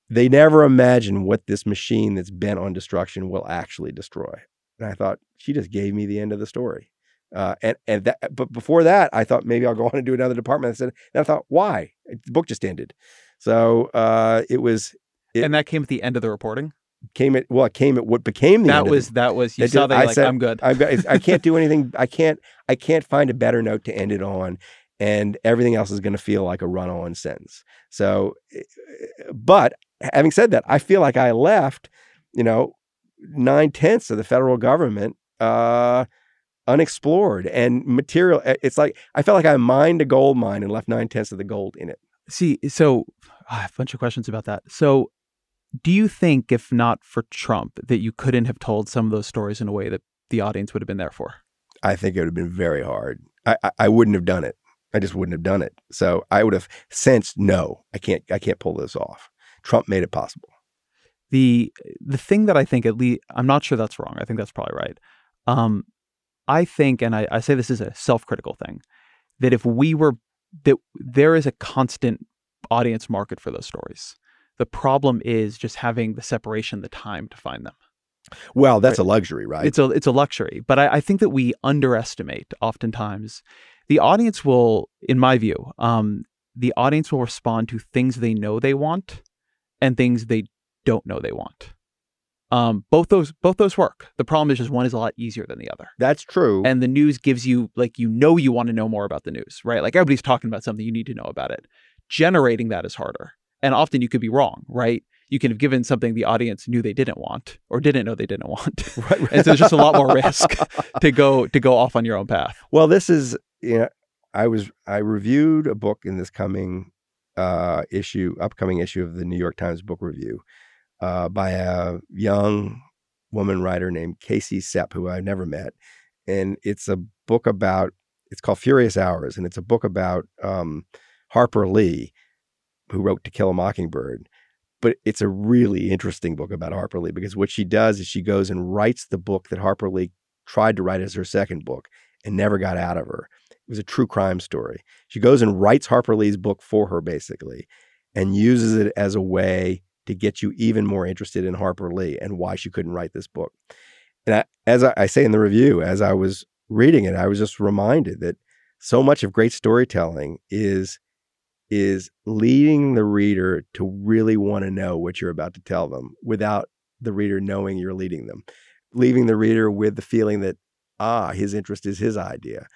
They never imagine what this machine that's bent on destruction will actually destroy. And I thought she just gave me the end of the story. Uh, and and that, but before that, I thought maybe I'll go *laughs* on and do another department. I said, and I thought, why? The book just ended, so uh, it was. It, and that came at the end of the reporting came at well, it came at what became the that was that was you that saw that I like said, I'm good. I, I can't do *laughs* anything. I can't I can't find a better note to end it on, and everything else is going to feel like a run on sentence. So, but having said that, I feel like I left, you know, nine tenths of the federal government uh, unexplored and material. It's like I felt like I mined a gold mine and left nine tenths of the gold in it. See, so I have a bunch of questions about that. So do you think, if not for Trump, that you couldn't have told some of those stories in a way that the audience would have been there for? I think it would have been very hard. I, I, I wouldn't have done it. I just wouldn't have done it. So I would have sensed no, I can't I can't pull this off. Trump made it possible. The the thing that I think at least I'm not sure that's wrong. I think that's probably right. Um, I think, and I, I say this is a self critical thing, that if we were that there is a constant audience market for those stories. The problem is just having the separation, the time to find them. Well, that's right. a luxury, right? It's a it's a luxury, but I, I, think that we underestimate oftentimes. The audience will, in my view, um, the audience will respond to things they know they want and things they don't know they want. Um, both those both those work. The problem is just one is a lot easier than the other. That's true. And the news gives you like you know you want to know more about the news, right? Like everybody's talking about something, you need to know about it. Generating that is harder, and often you could be wrong, right? You can have given something the audience knew they didn't want or didn't know they didn't want, *laughs* right, right. and so there's just a lot more risk *laughs* to go to go off on your own path. Well, this is you know I was I reviewed a book in this coming uh, issue, upcoming issue of the New York Times Book Review uh, by a young woman writer named Casey Cep, who I've never met, and it's a book about. It's called Furious Hours, and it's a book about um, Harper Lee, who wrote To Kill a Mockingbird. But it's a really interesting book about Harper Lee because what she does is she goes and writes the book that Harper Lee tried to write as her second book and never got out of her. It was a true crime story. She goes and writes Harper Lee's book for her, basically, and uses it as a way to get you even more interested in Harper Lee and why she couldn't write this book. And I, as I, I say in the review, as I was reading it, I was just reminded that so much of great storytelling is is leading the reader to really want to know what you're about to tell them without the reader knowing you're leading them leaving the reader with the feeling that ah his interest is his idea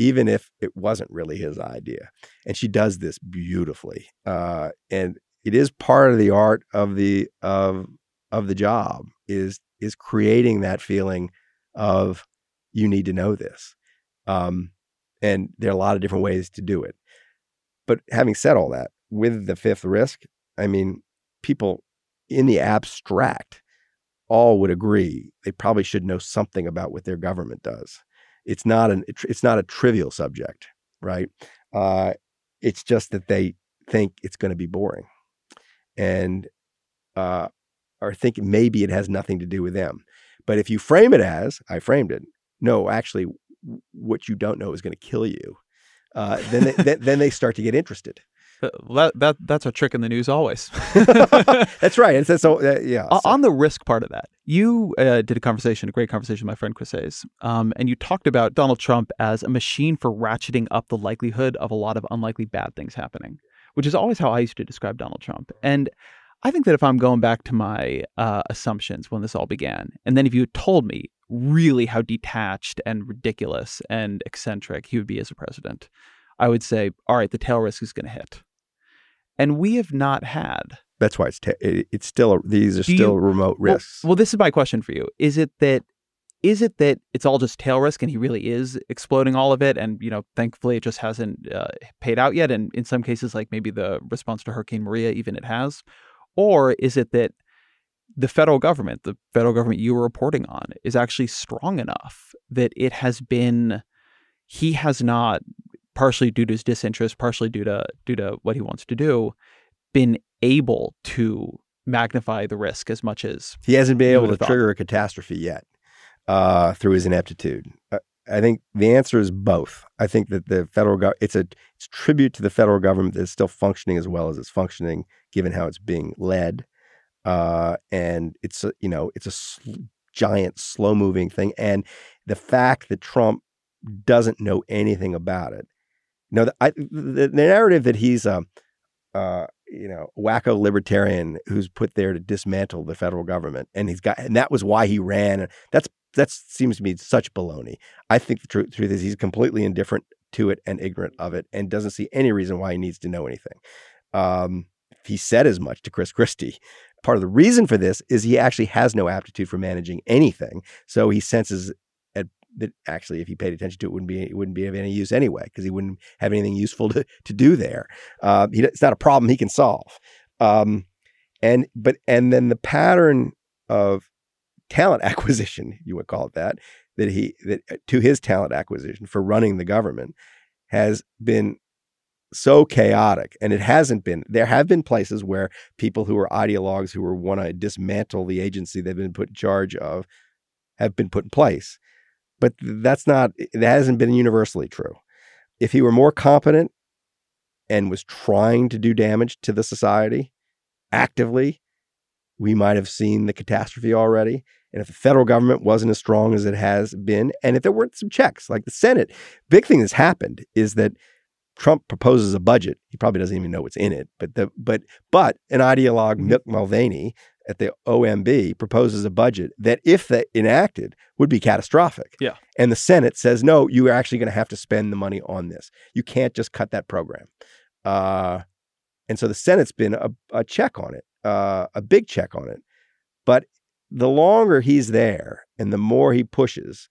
even if it wasn't really his idea. And she does this beautifully. Uh, and it is part of the art of the of of the job is is creating that feeling of you need to know this. Um, and there are a lot of different ways to do it. But having said all that, with the fifth risk, I mean, people in the abstract all would agree they probably should know something about what their government does it's not an it's not a trivial subject, right? Uh, it's just that they think it's going to be boring, and uh, or think maybe it has nothing to do with them. But if you frame it as I framed it, no, actually, what you don't know is going to kill you. Uh, then they, then, then they start to get interested. *laughs* That, that that's a trick in the news always. *laughs* that's right. And so, so uh, yeah. So. On the risk part of that, you uh, did a conversation, a great conversation with my friend Chris Hayes, um, and you talked about Donald Trump as a machine for ratcheting up the likelihood of a lot of unlikely bad things happening, which is always how I used to describe Donald Trump. And I think that if I'm going back to my uh, assumptions when this all began, and then if you had told me really how detached and ridiculous and eccentric he would be as a president, I would say, all right, the tail risk is going to hit and we have not had. That's why it's it's still these are still you, remote risks. Well, well, this is my question for you: Is it that is it that it's all just tail risk and he really is exploding all of it and you know thankfully it just hasn't uh, paid out yet and in some cases like maybe the response to hurricane maria even it has or is it that the federal government the federal government you were reporting on is actually strong enough that it has been he has not partially due to his disinterest, partially due to due to what he wants to do, been able to magnify the risk as much as he hasn't been able to thought. trigger a catastrophe yet uh, through his ineptitude. Uh, I think the answer is both. I think that the federal government it's a it's tribute to the federal government that's still functioning as well as it's functioning, given how it's being led, uh, and it's a, you know it's a sl- giant slow moving thing, and the fact that Trump doesn't know anything about it no, the, I, the, the narrative that he's a, uh, you know, wacko libertarian who's put there to dismantle the federal government, and he's got, and that was why he ran. That's that seems to me such baloney. I think the tr- truth is he's completely indifferent to it and ignorant of it, and doesn't see any reason why he needs to know anything. Um, he said as much to Chris Christie. Part of the reason for this is he actually has no aptitude for managing anything, so he senses that actually, if he paid attention to it, wouldn't be it wouldn't be of any use anyway because he wouldn't have anything useful to to do there. Uh, he, it's not a problem he can solve. Um, and but and then the pattern of talent *laughs* acquisition, you would call it that, that he that uh, to his talent acquisition for running the government has been so chaotic and it hasn't been there have been places where people who are ideologues who want to dismantle the agency they've been put in charge of have been put in place. But that's not that hasn't been universally true. If he were more competent and was trying to do damage to the society actively we might have seen the catastrophe already and if the federal government wasn't as strong as it has been and if there weren't some checks like the senate big thing that's happened is that Trump proposes a budget. He probably doesn't even know what's in it, but the but but an ideologue, Mm-hmm. Mick Mulvaney at the OMB, proposes a budget that, if that enacted, would be catastrophic. Yeah. And the Senate says, no, you are actually going to have to spend the money on this. You can't just cut that program. Uh, and so the Senate's been a, a check on it, uh, a big check on it. But the longer he's there and the more he pushes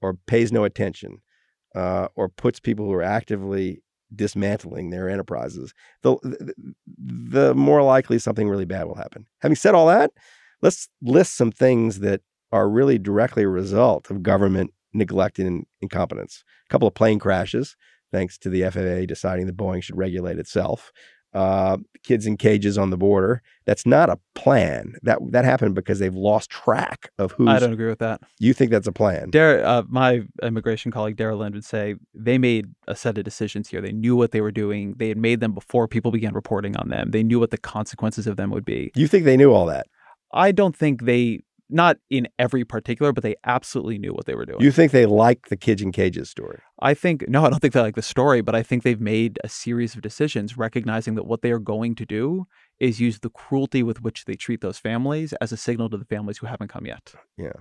or pays no attention uh, or puts people who are actively dismantling their enterprises, the, the more likely something really bad will happen. Having said all that, let's list some things that are really directly a result of government neglect and incompetence. A couple of plane crashes, thanks to the FAA deciding that Boeing should regulate itself. Uh, kids in cages on the border. That's not a plan. That that happened because they've lost track of who. I don't agree with that. You think that's a plan? Dar- uh, my immigration colleague Dara Lind would say they made a set of decisions here. They knew what they were doing. They had made them before people began reporting on them. They knew what the consequences of them would be. You think they knew all that? I don't think they, not in every particular, but they absolutely knew what they were doing. You think they like the kids in cages story? I think, no, I don't think they like the story, but I think they've made a series of decisions recognizing that what they are going to do is use the cruelty with which they treat those families as a signal to the families who haven't come yet. Yeah.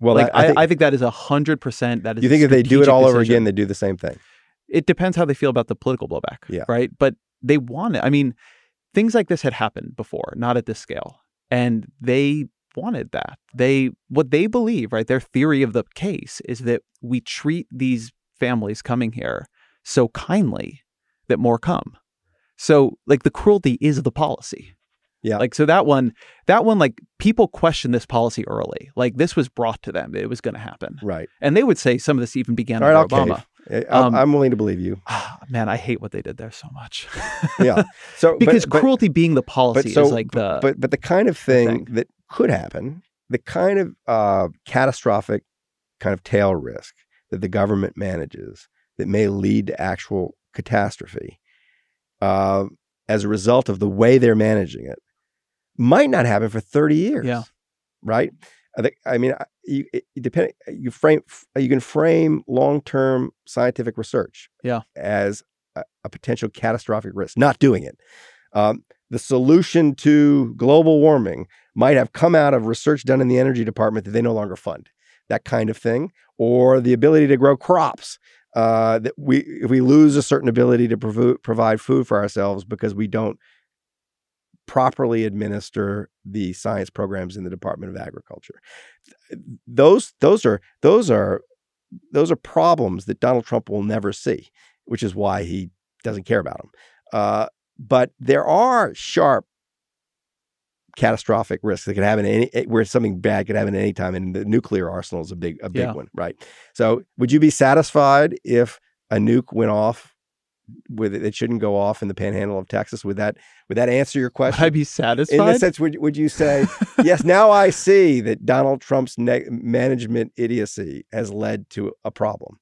Well, like, that- I, think, I, think that is a hundred percent. That is. you think if they do it all over decision. again, they do the same thing. it depends how they feel about the political blowback. Yeah. Right. But they want it. I mean, things like this had happened before, not at this scale. And they wanted that. They, what they believe, right? Their theory of the case is that we treat these families coming here so kindly that more come. So, like, the cruelty is the policy. Yeah. Like, so that one, that one, like, people question this policy early. Like, this was brought to them, it was going to happen. Right. And they would say some of this even began All right, under Obama. I'm, Um, I'm willing to believe you. Ah, man, I hate what they did there so much. Yeah. *laughs* So because but, but- cruelty being the policy so- is like the but but the kind of thing, thing. that could happen, the kind of uh, catastrophic kind of tail risk that the government manages that may lead to actual catastrophe uh, as a result of the way they're managing it might not happen for 30 years. Yeah. Right. I think. I mean, you it, it depend. You frame. You can frame long-term scientific research. Yeah. As a, a potential catastrophic risk. Not doing it. Um, the solution to global warming might have come out of research done in the energy department that they no longer fund. That kind of thing, or the ability to grow crops. Uh, that we if we lose a certain ability to provo- provide food for ourselves because we don't properly administer the science programs in the Department of Agriculture. Those those are those are those are problems that Donald Trump will never see, which is why he doesn't care about them. Uh, but there are sharp catastrophic risks that could happen any eh, where something bad could happen at any time and the nuclear arsenal is a big a big Yeah. one right so would you be satisfied if a nuke went off with it, it shouldn't go off in the panhandle of texas would that would that answer your Would question I'd be satisfied? in the sense would, would you say *laughs* yes now i see that donald trump's ne- management idiocy has led to a problem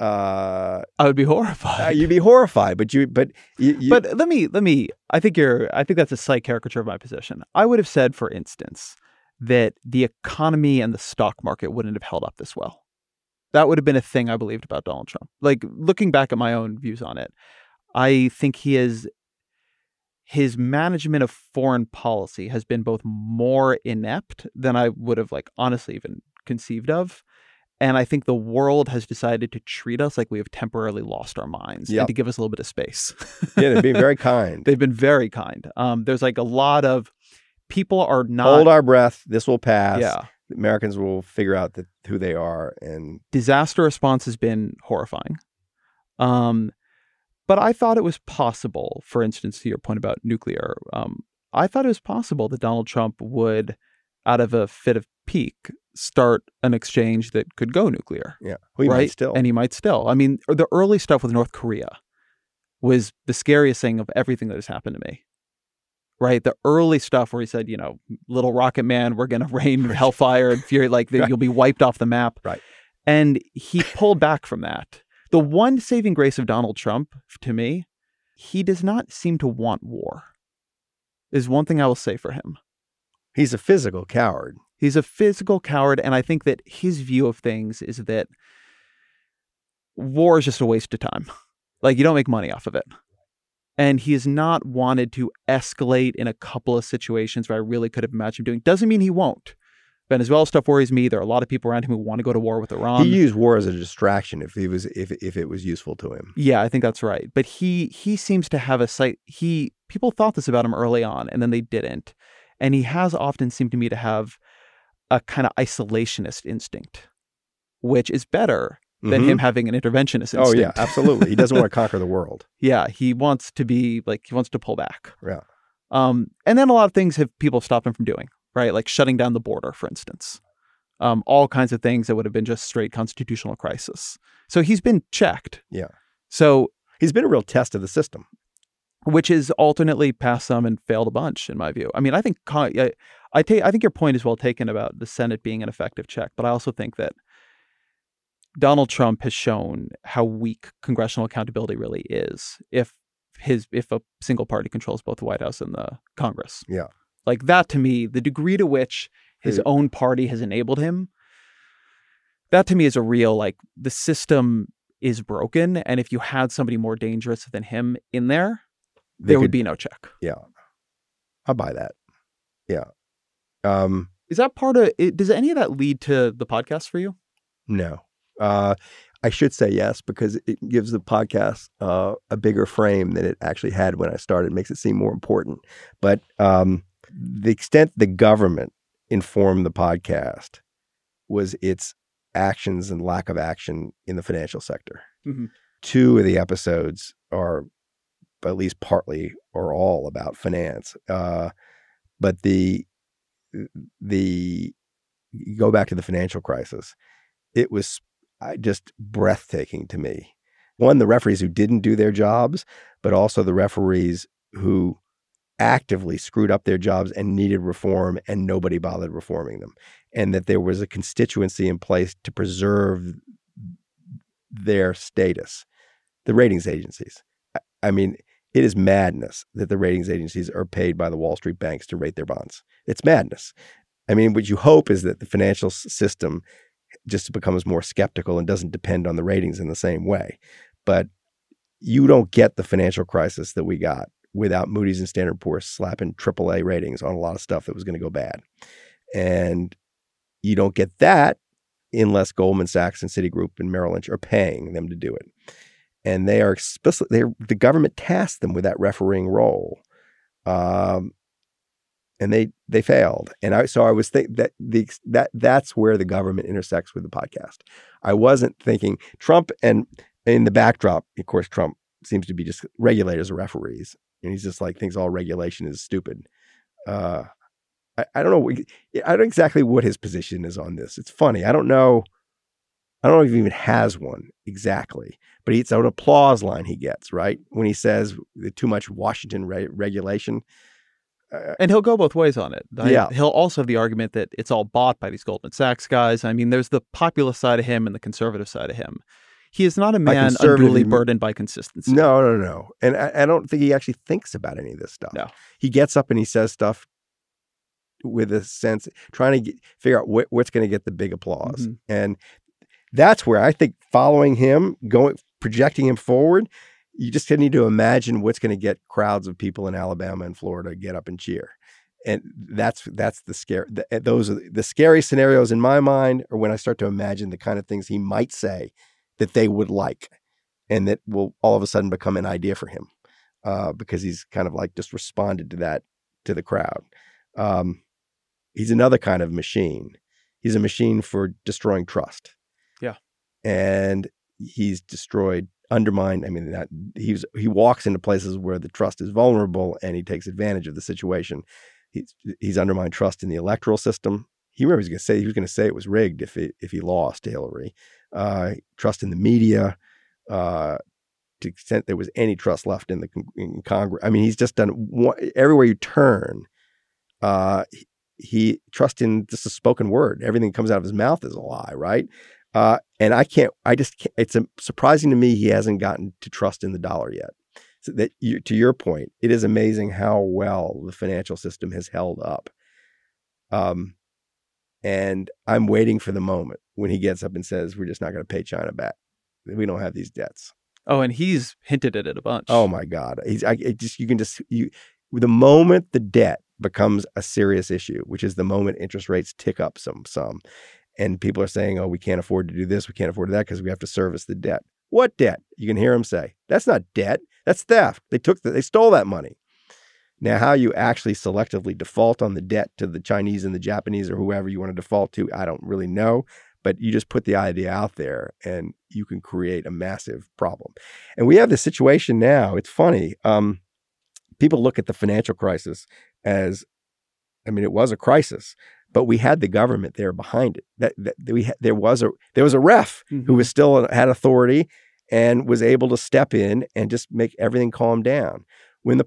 uh, I would be uh, horrified. you'd be horrified but you but you, you but let me let me I think you're I think that's a slight caricature of my position. I would have said, for instance, that the economy and the stock market wouldn't have held up this well. That would have been a thing I believed about Donald Trump. Like looking back at my own views on it, I think he is his management of foreign policy has been both more inept than I would have like honestly even conceived of. And I think the world has decided to treat us like we have temporarily lost our minds Yep. and to give us a little bit of space. yeah they're being very *laughs* kind They've been very kind. Um, there's like a lot of people are not hold our breath this will pass yeah. americans will figure out that who they are and Disaster response has been horrifying. Um, but I thought it was possible, for instance, to your point about nuclear, um, I thought it was possible that Donald Trump would, out of a fit of pique, start an exchange that could go nuclear. yeah we right? might still And he might still. I mean, the early stuff with North Korea was the scariest thing of everything that has happened to me. Right, the early stuff where he said, you know, little rocket man, we're gonna *laughs* rain hellfire and fury, like Right. you'll be wiped off the map. Right. And he pulled back from that. The one saving grace of Donald Trump, to me, he does not seem to want war. Is one thing I will say for him. He's a physical coward. He's a physical coward, and I think that his view of things is that war is just a waste of time. Like you don't make money off of it. And he has not wanted to escalate in a couple of situations where I really could have imagined him doing. Doesn't mean he won't. Venezuela stuff worries me. There are a lot of people around him who want to go to war with Iran. he used war as a distraction if he was if if it was useful to him. Yeah, I think that's right. But he he seems to have a sight. He people thought this about him early on, and then they didn't. And he has often seemed to me to have a kind of isolationist instinct, which is better than Mhm. him having an interventionist instinct. Oh yeah, *laughs* absolutely. He doesn't want to conquer the world. yeah. He wants to be like he wants to pull back. Yeah. Um, and then a lot of things have people stopped him from doing, right? Like shutting down the border, for instance. Um, all kinds of things that would have been just straight constitutional crisis. So he's been checked. Yeah. So He's been a real test of the system. which is alternately passed some and failed a bunch, in my view. I mean, I think Con- I, I take I think your point is well taken about the Senate being an effective check, but I also think that Donald Trump has shown how weak congressional accountability really is if his if a single party controls both the White House and the Congress. Yeah. Like that to me, the degree to which his own party has enabled him, that to me is a real like the system is broken, and if you had somebody more dangerous than him in there, there would be no check. Yeah. I buy that. Yeah. Um. Is that part of it? Does any of that lead to the podcast for you? No. Uh, I should say yes because it gives the podcast uh, a bigger frame than it actually had when I started. It makes it seem more important. But um, the extent the government informed the podcast was its actions and lack of action in the financial sector. Mhm. Two of the episodes are at least partly or all about finance. Uh, but the the go back to the financial crisis it was just breathtaking to me. One, the referees who didn't do their jobs, but also the referees who actively screwed up their jobs and needed reform, and nobody bothered reforming them. And that there was a constituency in place to preserve their status. The ratings agencies. I mean, it is madness that the ratings agencies are paid by the Wall Street banks to rate their bonds. It's madness. I mean, what you hope is that the financial system just becomes more skeptical and doesn't depend on the ratings in the same way. But you don't get the financial crisis that we got without Moody's and Standard Poor's slapping AAA ratings on a lot of stuff that was going to go bad. And you don't get that unless Goldman Sachs and Citigroup and Merrill Lynch are paying them to do it. And they are explicit. They're the government tasked them with that refereeing role, um, and they they failed. And I so I was think that the that that's where the government intersects with the podcast. I wasn't thinking Trump and in the backdrop. Of course, Trump seems to be just regulators or referees, and he's just like thinks all regulation is stupid. Uh, I, I don't know. I don't exactly what his position is on this. It's funny. I don't know. I don't know if he even has one exactly, but it's an applause line he gets right when he says the too much Washington re- regulation. Uh, And he'll go both ways on it. I- Yeah. He'll also have the argument that it's all bought by these Goldman Sachs guys. I mean, there's the populist side of him and the conservative side of him. He is not a man unduly burdened by consistency. no, no, no, and I, I don't think he actually thinks about any of this stuff. No. he gets up and he says stuff with a sense, trying to get, figure out what, what's going to get the big applause, Mhm. and that's where I think following him, going projecting him forward, you just need to imagine what's going to get crowds of people in Alabama and Florida get up and cheer. And that's that's the scare. The, those are the, the scary scenarios in my mind, or when I start to imagine the kind of things he might say that they would like, and that will all of a sudden become an idea for him, uh, because he's kind of like just responded to that to the crowd. Um, he's another kind of machine. He's a machine for destroying trust. And he's destroyed, undermined. I mean, that he's he walks into places where the trust is vulnerable, and he takes advantage of the situation. He's he's undermined trust in the electoral system. He remember he was going to say he was going to say it was rigged if he if he lost Hillary. Uh, trust in the media, uh, to the extent there was any trust left in the in Congress. I mean, he's just done one, everywhere you turn. Uh, he trust in just a spoken word. Everything that comes out of his mouth is a lie, right? Uh, and I can't. I just. Can't, it's surprising to me he hasn't gotten to trust in the dollar yet. So that you, to your point, it is amazing how well the financial system has held up. Um, and I'm waiting for the moment when he gets up and says, "We're just not going to pay China back. We don't have these debts." Oh, and he's hinted at it a bunch. Oh my God! He's I just you can just you the moment the debt becomes a serious issue, which is the moment interest rates tick up some some, and people are saying, "Oh, we can't afford to do this, we can't afford that because we have to service the debt." What debt? You can hear them say, "That's not debt. That's theft. They took the, they stole that money." Now, how you actually selectively default on the debt to the Chinese and the Japanese or whoever you want to default to, I don't really know. But you just put the idea out there and you can create a massive problem. And we have this situation now. It's funny. Um, people look at the financial crisis as, I mean, it was a crisis, but we had the government there behind it. That, that we had, there was a there was a ref mm-hmm. who was still had authority and was able to step in and just make everything calm down. When the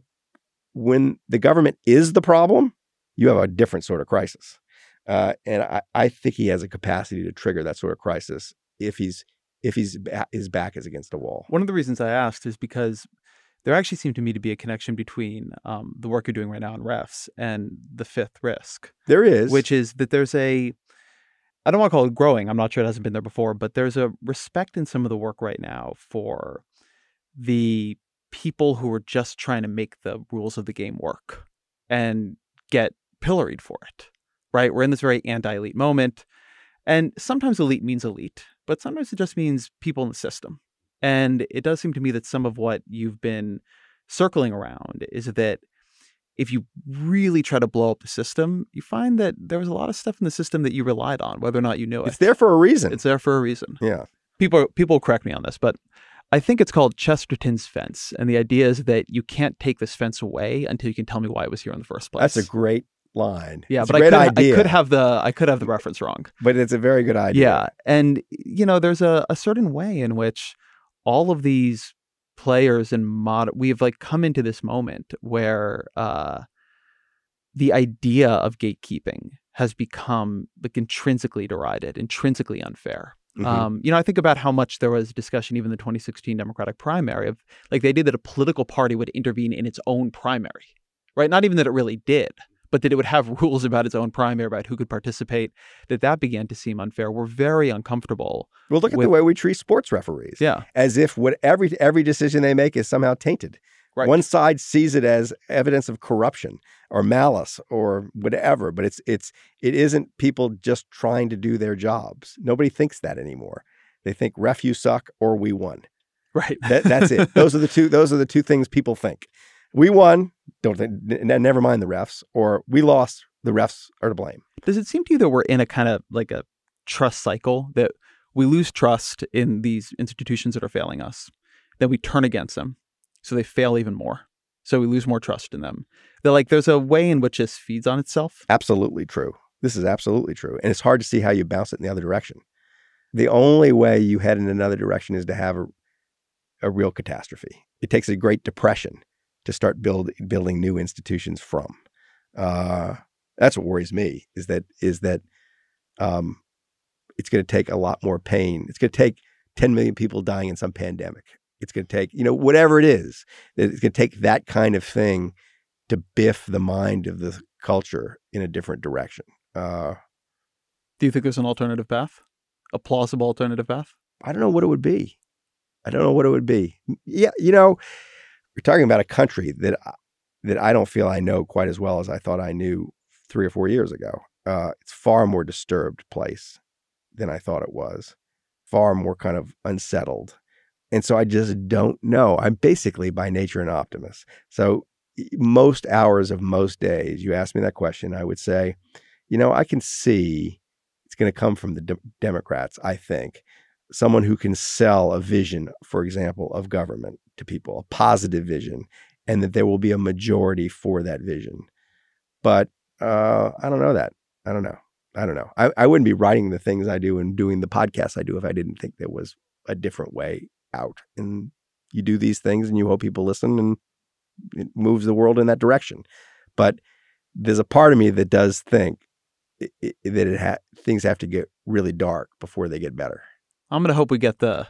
when the government is the problem, you have a different sort of crisis. Uh, and I, I think he has a capacity to trigger that sort of crisis if he's if he's his back is against the wall. One of the reasons I asked is because there actually seemed to me to be a connection between um, the work you're doing right now in refs and the fifth risk. There is, which is that there's a I don't want to call it growing. I'm not sure it hasn't been there before, but there's a respect in some of the work right now for the people who are just trying to make the rules of the game work and get pilloried for it. Right? We're in this very anti-elite moment. And sometimes elite means elite, but sometimes it just means people in the system. And it does seem to me that some of what you've been circling around is that if you really try to blow up the system, you find that there was a lot of stuff in the system that you relied on, whether or not you knew it. It's there for a reason. It's there for a reason. Yeah. People people correct me on this, but I think it's called Chesterton's fence, and the idea is that you can't take this fence away until you can tell me why it was here in the first place. That's a great line. Yeah, it's but I could, idea. I could have the I could have the reference wrong. But it's a very good idea. Yeah, and you know, there's a, a certain way in which all of these players and mod we have like come into this moment where uh, the idea of gatekeeping has become like intrinsically derided, intrinsically unfair. Mm-hmm. Um, you know, I think about how much there was discussion, even the 2016 Democratic primary, of like the idea that a political party would intervene in its own primary, right? Not even that it really did, but that it would have *laughs* rules about its own primary, about who could participate. That that began to seem unfair. We're very uncomfortable. Well, look at with, the way we treat sports referees. Yeah, as if what every every decision they make is somehow tainted. Right. One side sees it as evidence of corruption or malice or whatever, but it's it's it isn't people just trying to do their jobs. Nobody thinks that anymore. They think ref you suck or we won. Right. That, that's it. those are the two. Those are the two things people think. We won. Don't think. Never mind the refs. Or we lost. The refs are to blame. Does it seem to you that we're in a kind of like a trust cycle that we lose trust in these institutions that are failing us, then we turn against them, so they fail even more. So we lose more trust in them. They're like there's a way in which this feeds on itself. Absolutely true. This is absolutely true. And it's hard to see how you bounce it in the other direction. The only way you head in another direction is to have a, a real catastrophe. It takes a great depression to start build, building new institutions from. Uh, that's what worries me is that is that um, it's going to take a lot more pain. It's going to take 10 million people dying in some pandemic it's going to take, you know, whatever it is, it's going to take that kind of thing to biff the mind of the culture in a different direction. Uh, Do you think there's an alternative path? A plausible alternative path? I don't know what it would be. I don't know what it would be. Yeah, you know, we're talking about a country that that I don't feel I know quite as well as I thought I knew three or four years ago. Uh, it's far more disturbed place than I thought it was. Far more kind of unsettled. And so I just don't know. I'm basically by nature an optimist. So most hours of most days, you ask me that question, I would say, you know, I can see it's going to come from the de- Democrats, I think. Someone who can sell a vision, for example, of government to people, a positive vision, and that there will be a majority for that vision. But uh, I don't know that. I don't know. I don't know. I, I wouldn't be writing the things I do and doing the podcasts I do if I didn't think there was a different way out And you do these things and you hope people listen and it moves the world in that direction. But there's a part of me that does think it, it, that it ha- things have to get really dark before they get better. I'm gonna hope we get the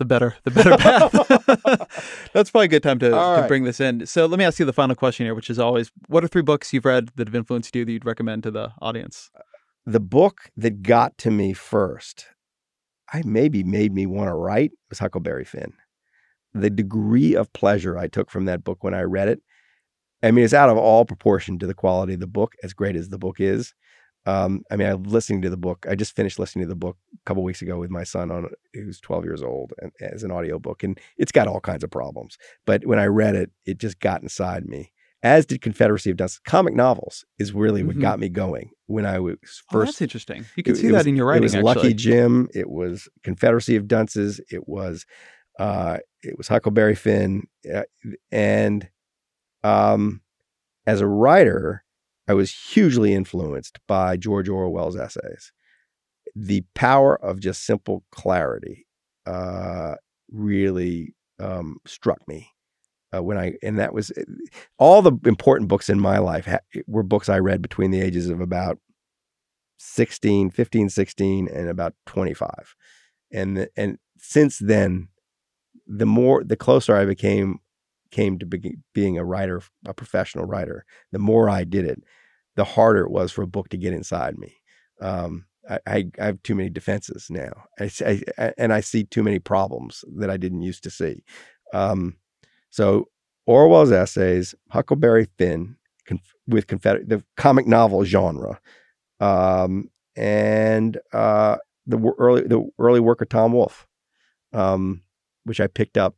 the better the better path. *laughs* That's probably a good time to, All to bring this in. So let me ask you the final question here, which is always: What are three books you've read that have influenced you that you'd recommend to the audience? The book that got to me first, I maybe made me want to write was Huckleberry Finn. The degree of pleasure I took from that book when I read it, I mean, it's out of all proportion to the quality of the book, as great as the book is. Um, I mean, I'm listening to the book. I just finished listening to the book a couple weeks ago with my son on who's 12 years old and as an audiobook, and it's got all kinds of problems. But when I read it, it just got inside me. As did Confederacy of Dunces. Comic novels is really what Mhm. got me going when I was Oh, first. that's interesting. You can it- see it that was- in your writing. It was actually. Lucky Jim. It was Confederacy of Dunces. It was uh, it was Huckleberry Finn, uh, and um, as a writer, I was hugely influenced by George Orwell's essays. The power of just simple clarity uh, really um, struck me uh, when I, and that was all the important books in my life ha- were books I read between the ages of about 16, 15, 16, and about 25. And, the, and since then, the more, the closer I became, came to be, being a writer, a professional writer, the more I did it, the harder it was for a book to get inside me. Um, I, I, I have too many defenses now, I, and I see too many problems that I didn't used to see. Um, so Orwell's essays, Huckleberry Finn, conf- with Confederate, the comic novel genre, um, and uh, the early the early work of Tom Wolfe, um, which I picked up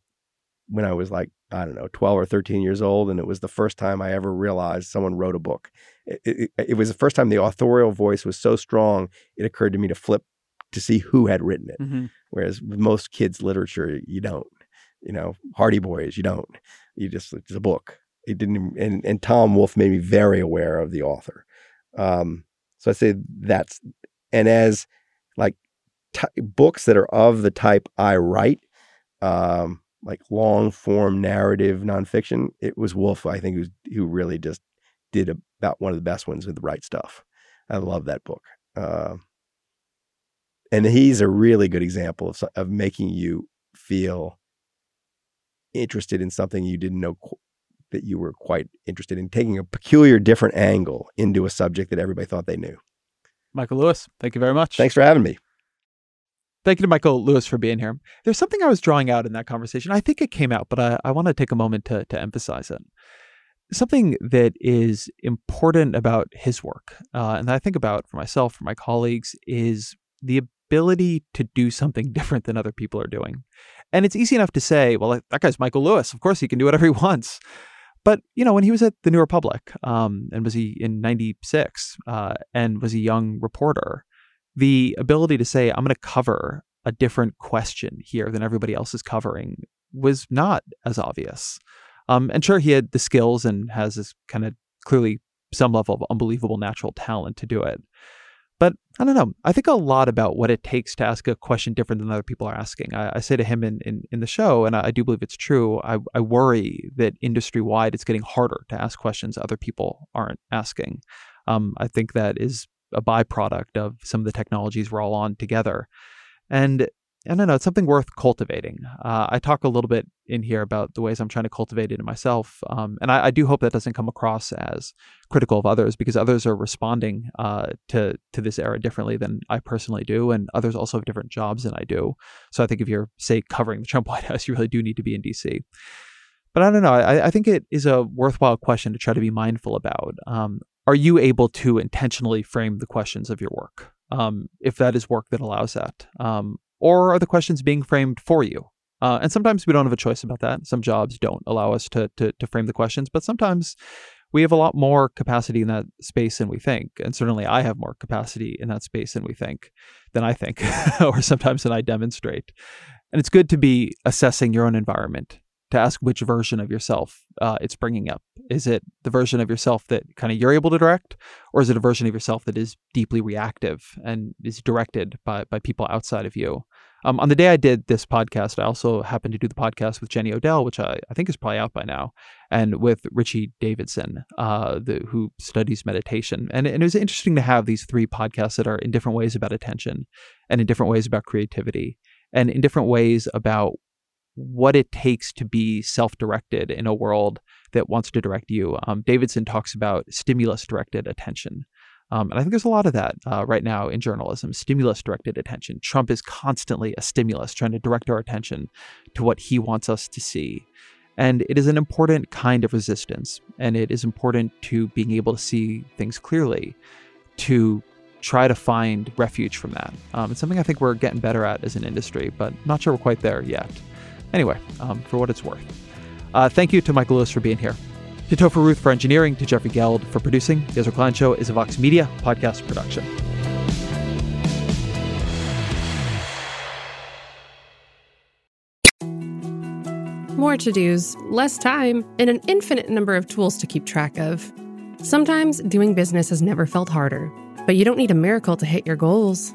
when I was like I don't know twelve or thirteen years old, and it was the first time I ever realized someone wrote a book. It, it, it was the first time the authorial voice was so strong. It occurred to me to flip to see who had written it. Mhm. Whereas with most kids' literature, you don't. You know, Hardy Boys, you don't. You just it's a book. It didn't. And and Tom Wolfe made me very aware of the author. Um, so I say that's and as like t- books that are of the type I write, um, like long form narrative nonfiction. It was Wolfe, I think, who's, who really just did about one of the best ones with the right stuff. I love that book. Uh, and he's a really good example of, of making you feel interested in something you didn't know qu- that you were quite interested in, taking a peculiar different angle into a subject that everybody thought they knew. Michael Lewis, thank you very much. Thanks for having me. Thank you to Michael Lewis for being here. There's something I was drawing out in that conversation. I think it came out, but I, I want to take a moment to, to emphasize it. Something that is important about his work, uh, and I think about for myself, for my colleagues, is the ability to do something *laughs* different than other people are doing. And it's easy enough to say, well, that guy's Michael Lewis. Of course, he can do whatever he *laughs* wants. But you know, when he was at the New Republic, um, and was he in '96, uh, and was a young reporter, the ability to say, I'm going to cover a different question here than everybody else is covering was not as obvious. Um, and sure, he had the skills and has this kind of clearly some level of unbelievable natural talent to do it. But I don't know. I think a lot about what it takes to ask a question different than other people are asking. I, I say to him in, in, in the show, and I, I do believe it's true, I, I worry that industry wide it's getting harder to ask questions other people aren't asking. Um, I think that is a byproduct of some of the technologies we're all on together. And I don't know, it's something worth cultivating. Uh, I talk a little bit in here about the ways I'm trying to cultivate it in myself. Um, and I, I do hope that doesn't come across as critical of others because others are responding uh, to, to this era differently than I personally do. And others also have different jobs than I do. So I think if you're, say, covering the Trump *laughs* White House, you really do need to be in DC. But I don't know. I, I think it is a worthwhile question to try to be mindful about. Um, are you able to intentionally frame the questions of your work? Um, if that is work that allows that. Um, or are the questions being framed for you? Uh, and sometimes we don't have a choice about that. Some jobs don't allow us to, to, to frame the questions, but sometimes we have a lot more capacity in that space than we think. And certainly I have more capacity in that space than we think, than I think, *laughs* or sometimes than I demonstrate. And it's good to be assessing your own environment to ask which version of yourself uh, it's bringing up. Is it the version of yourself that kind of you're able to direct, or is it a version of yourself that is deeply reactive and is directed by by people outside of you? Um, on the day I did this podcast, I also happened to do the podcast with Jenny Odell, which I, I think is probably out by now, and with Richie Davidson, uh, the, who studies meditation. And, and it was interesting to have these three podcasts that are in different ways about attention and in different ways about creativity and in different ways about what it takes to be self directed in a world that wants to direct you. Um, Davidson talks about stimulus directed attention. Um, and I think there's a lot of that uh, right now in journalism stimulus directed attention. Trump is constantly a stimulus, trying to direct our attention to what he wants us to see. And it is an important kind of resistance. And it is important to being able to see things clearly, to try to find refuge from that. Um, it's something I think we're getting better at as an industry, but not sure we're quite there yet. Anyway, um, for what it's worth. Uh, thank you to Michael Lewis for being here. To Topher Ruth for engineering, to Jeffrey Geld for producing. The Ezra Klein Show is a Vox Media podcast production. More to dos, less time, and an infinite number of tools to keep track of. Sometimes doing business has never felt harder, but you don't need a miracle to hit your goals.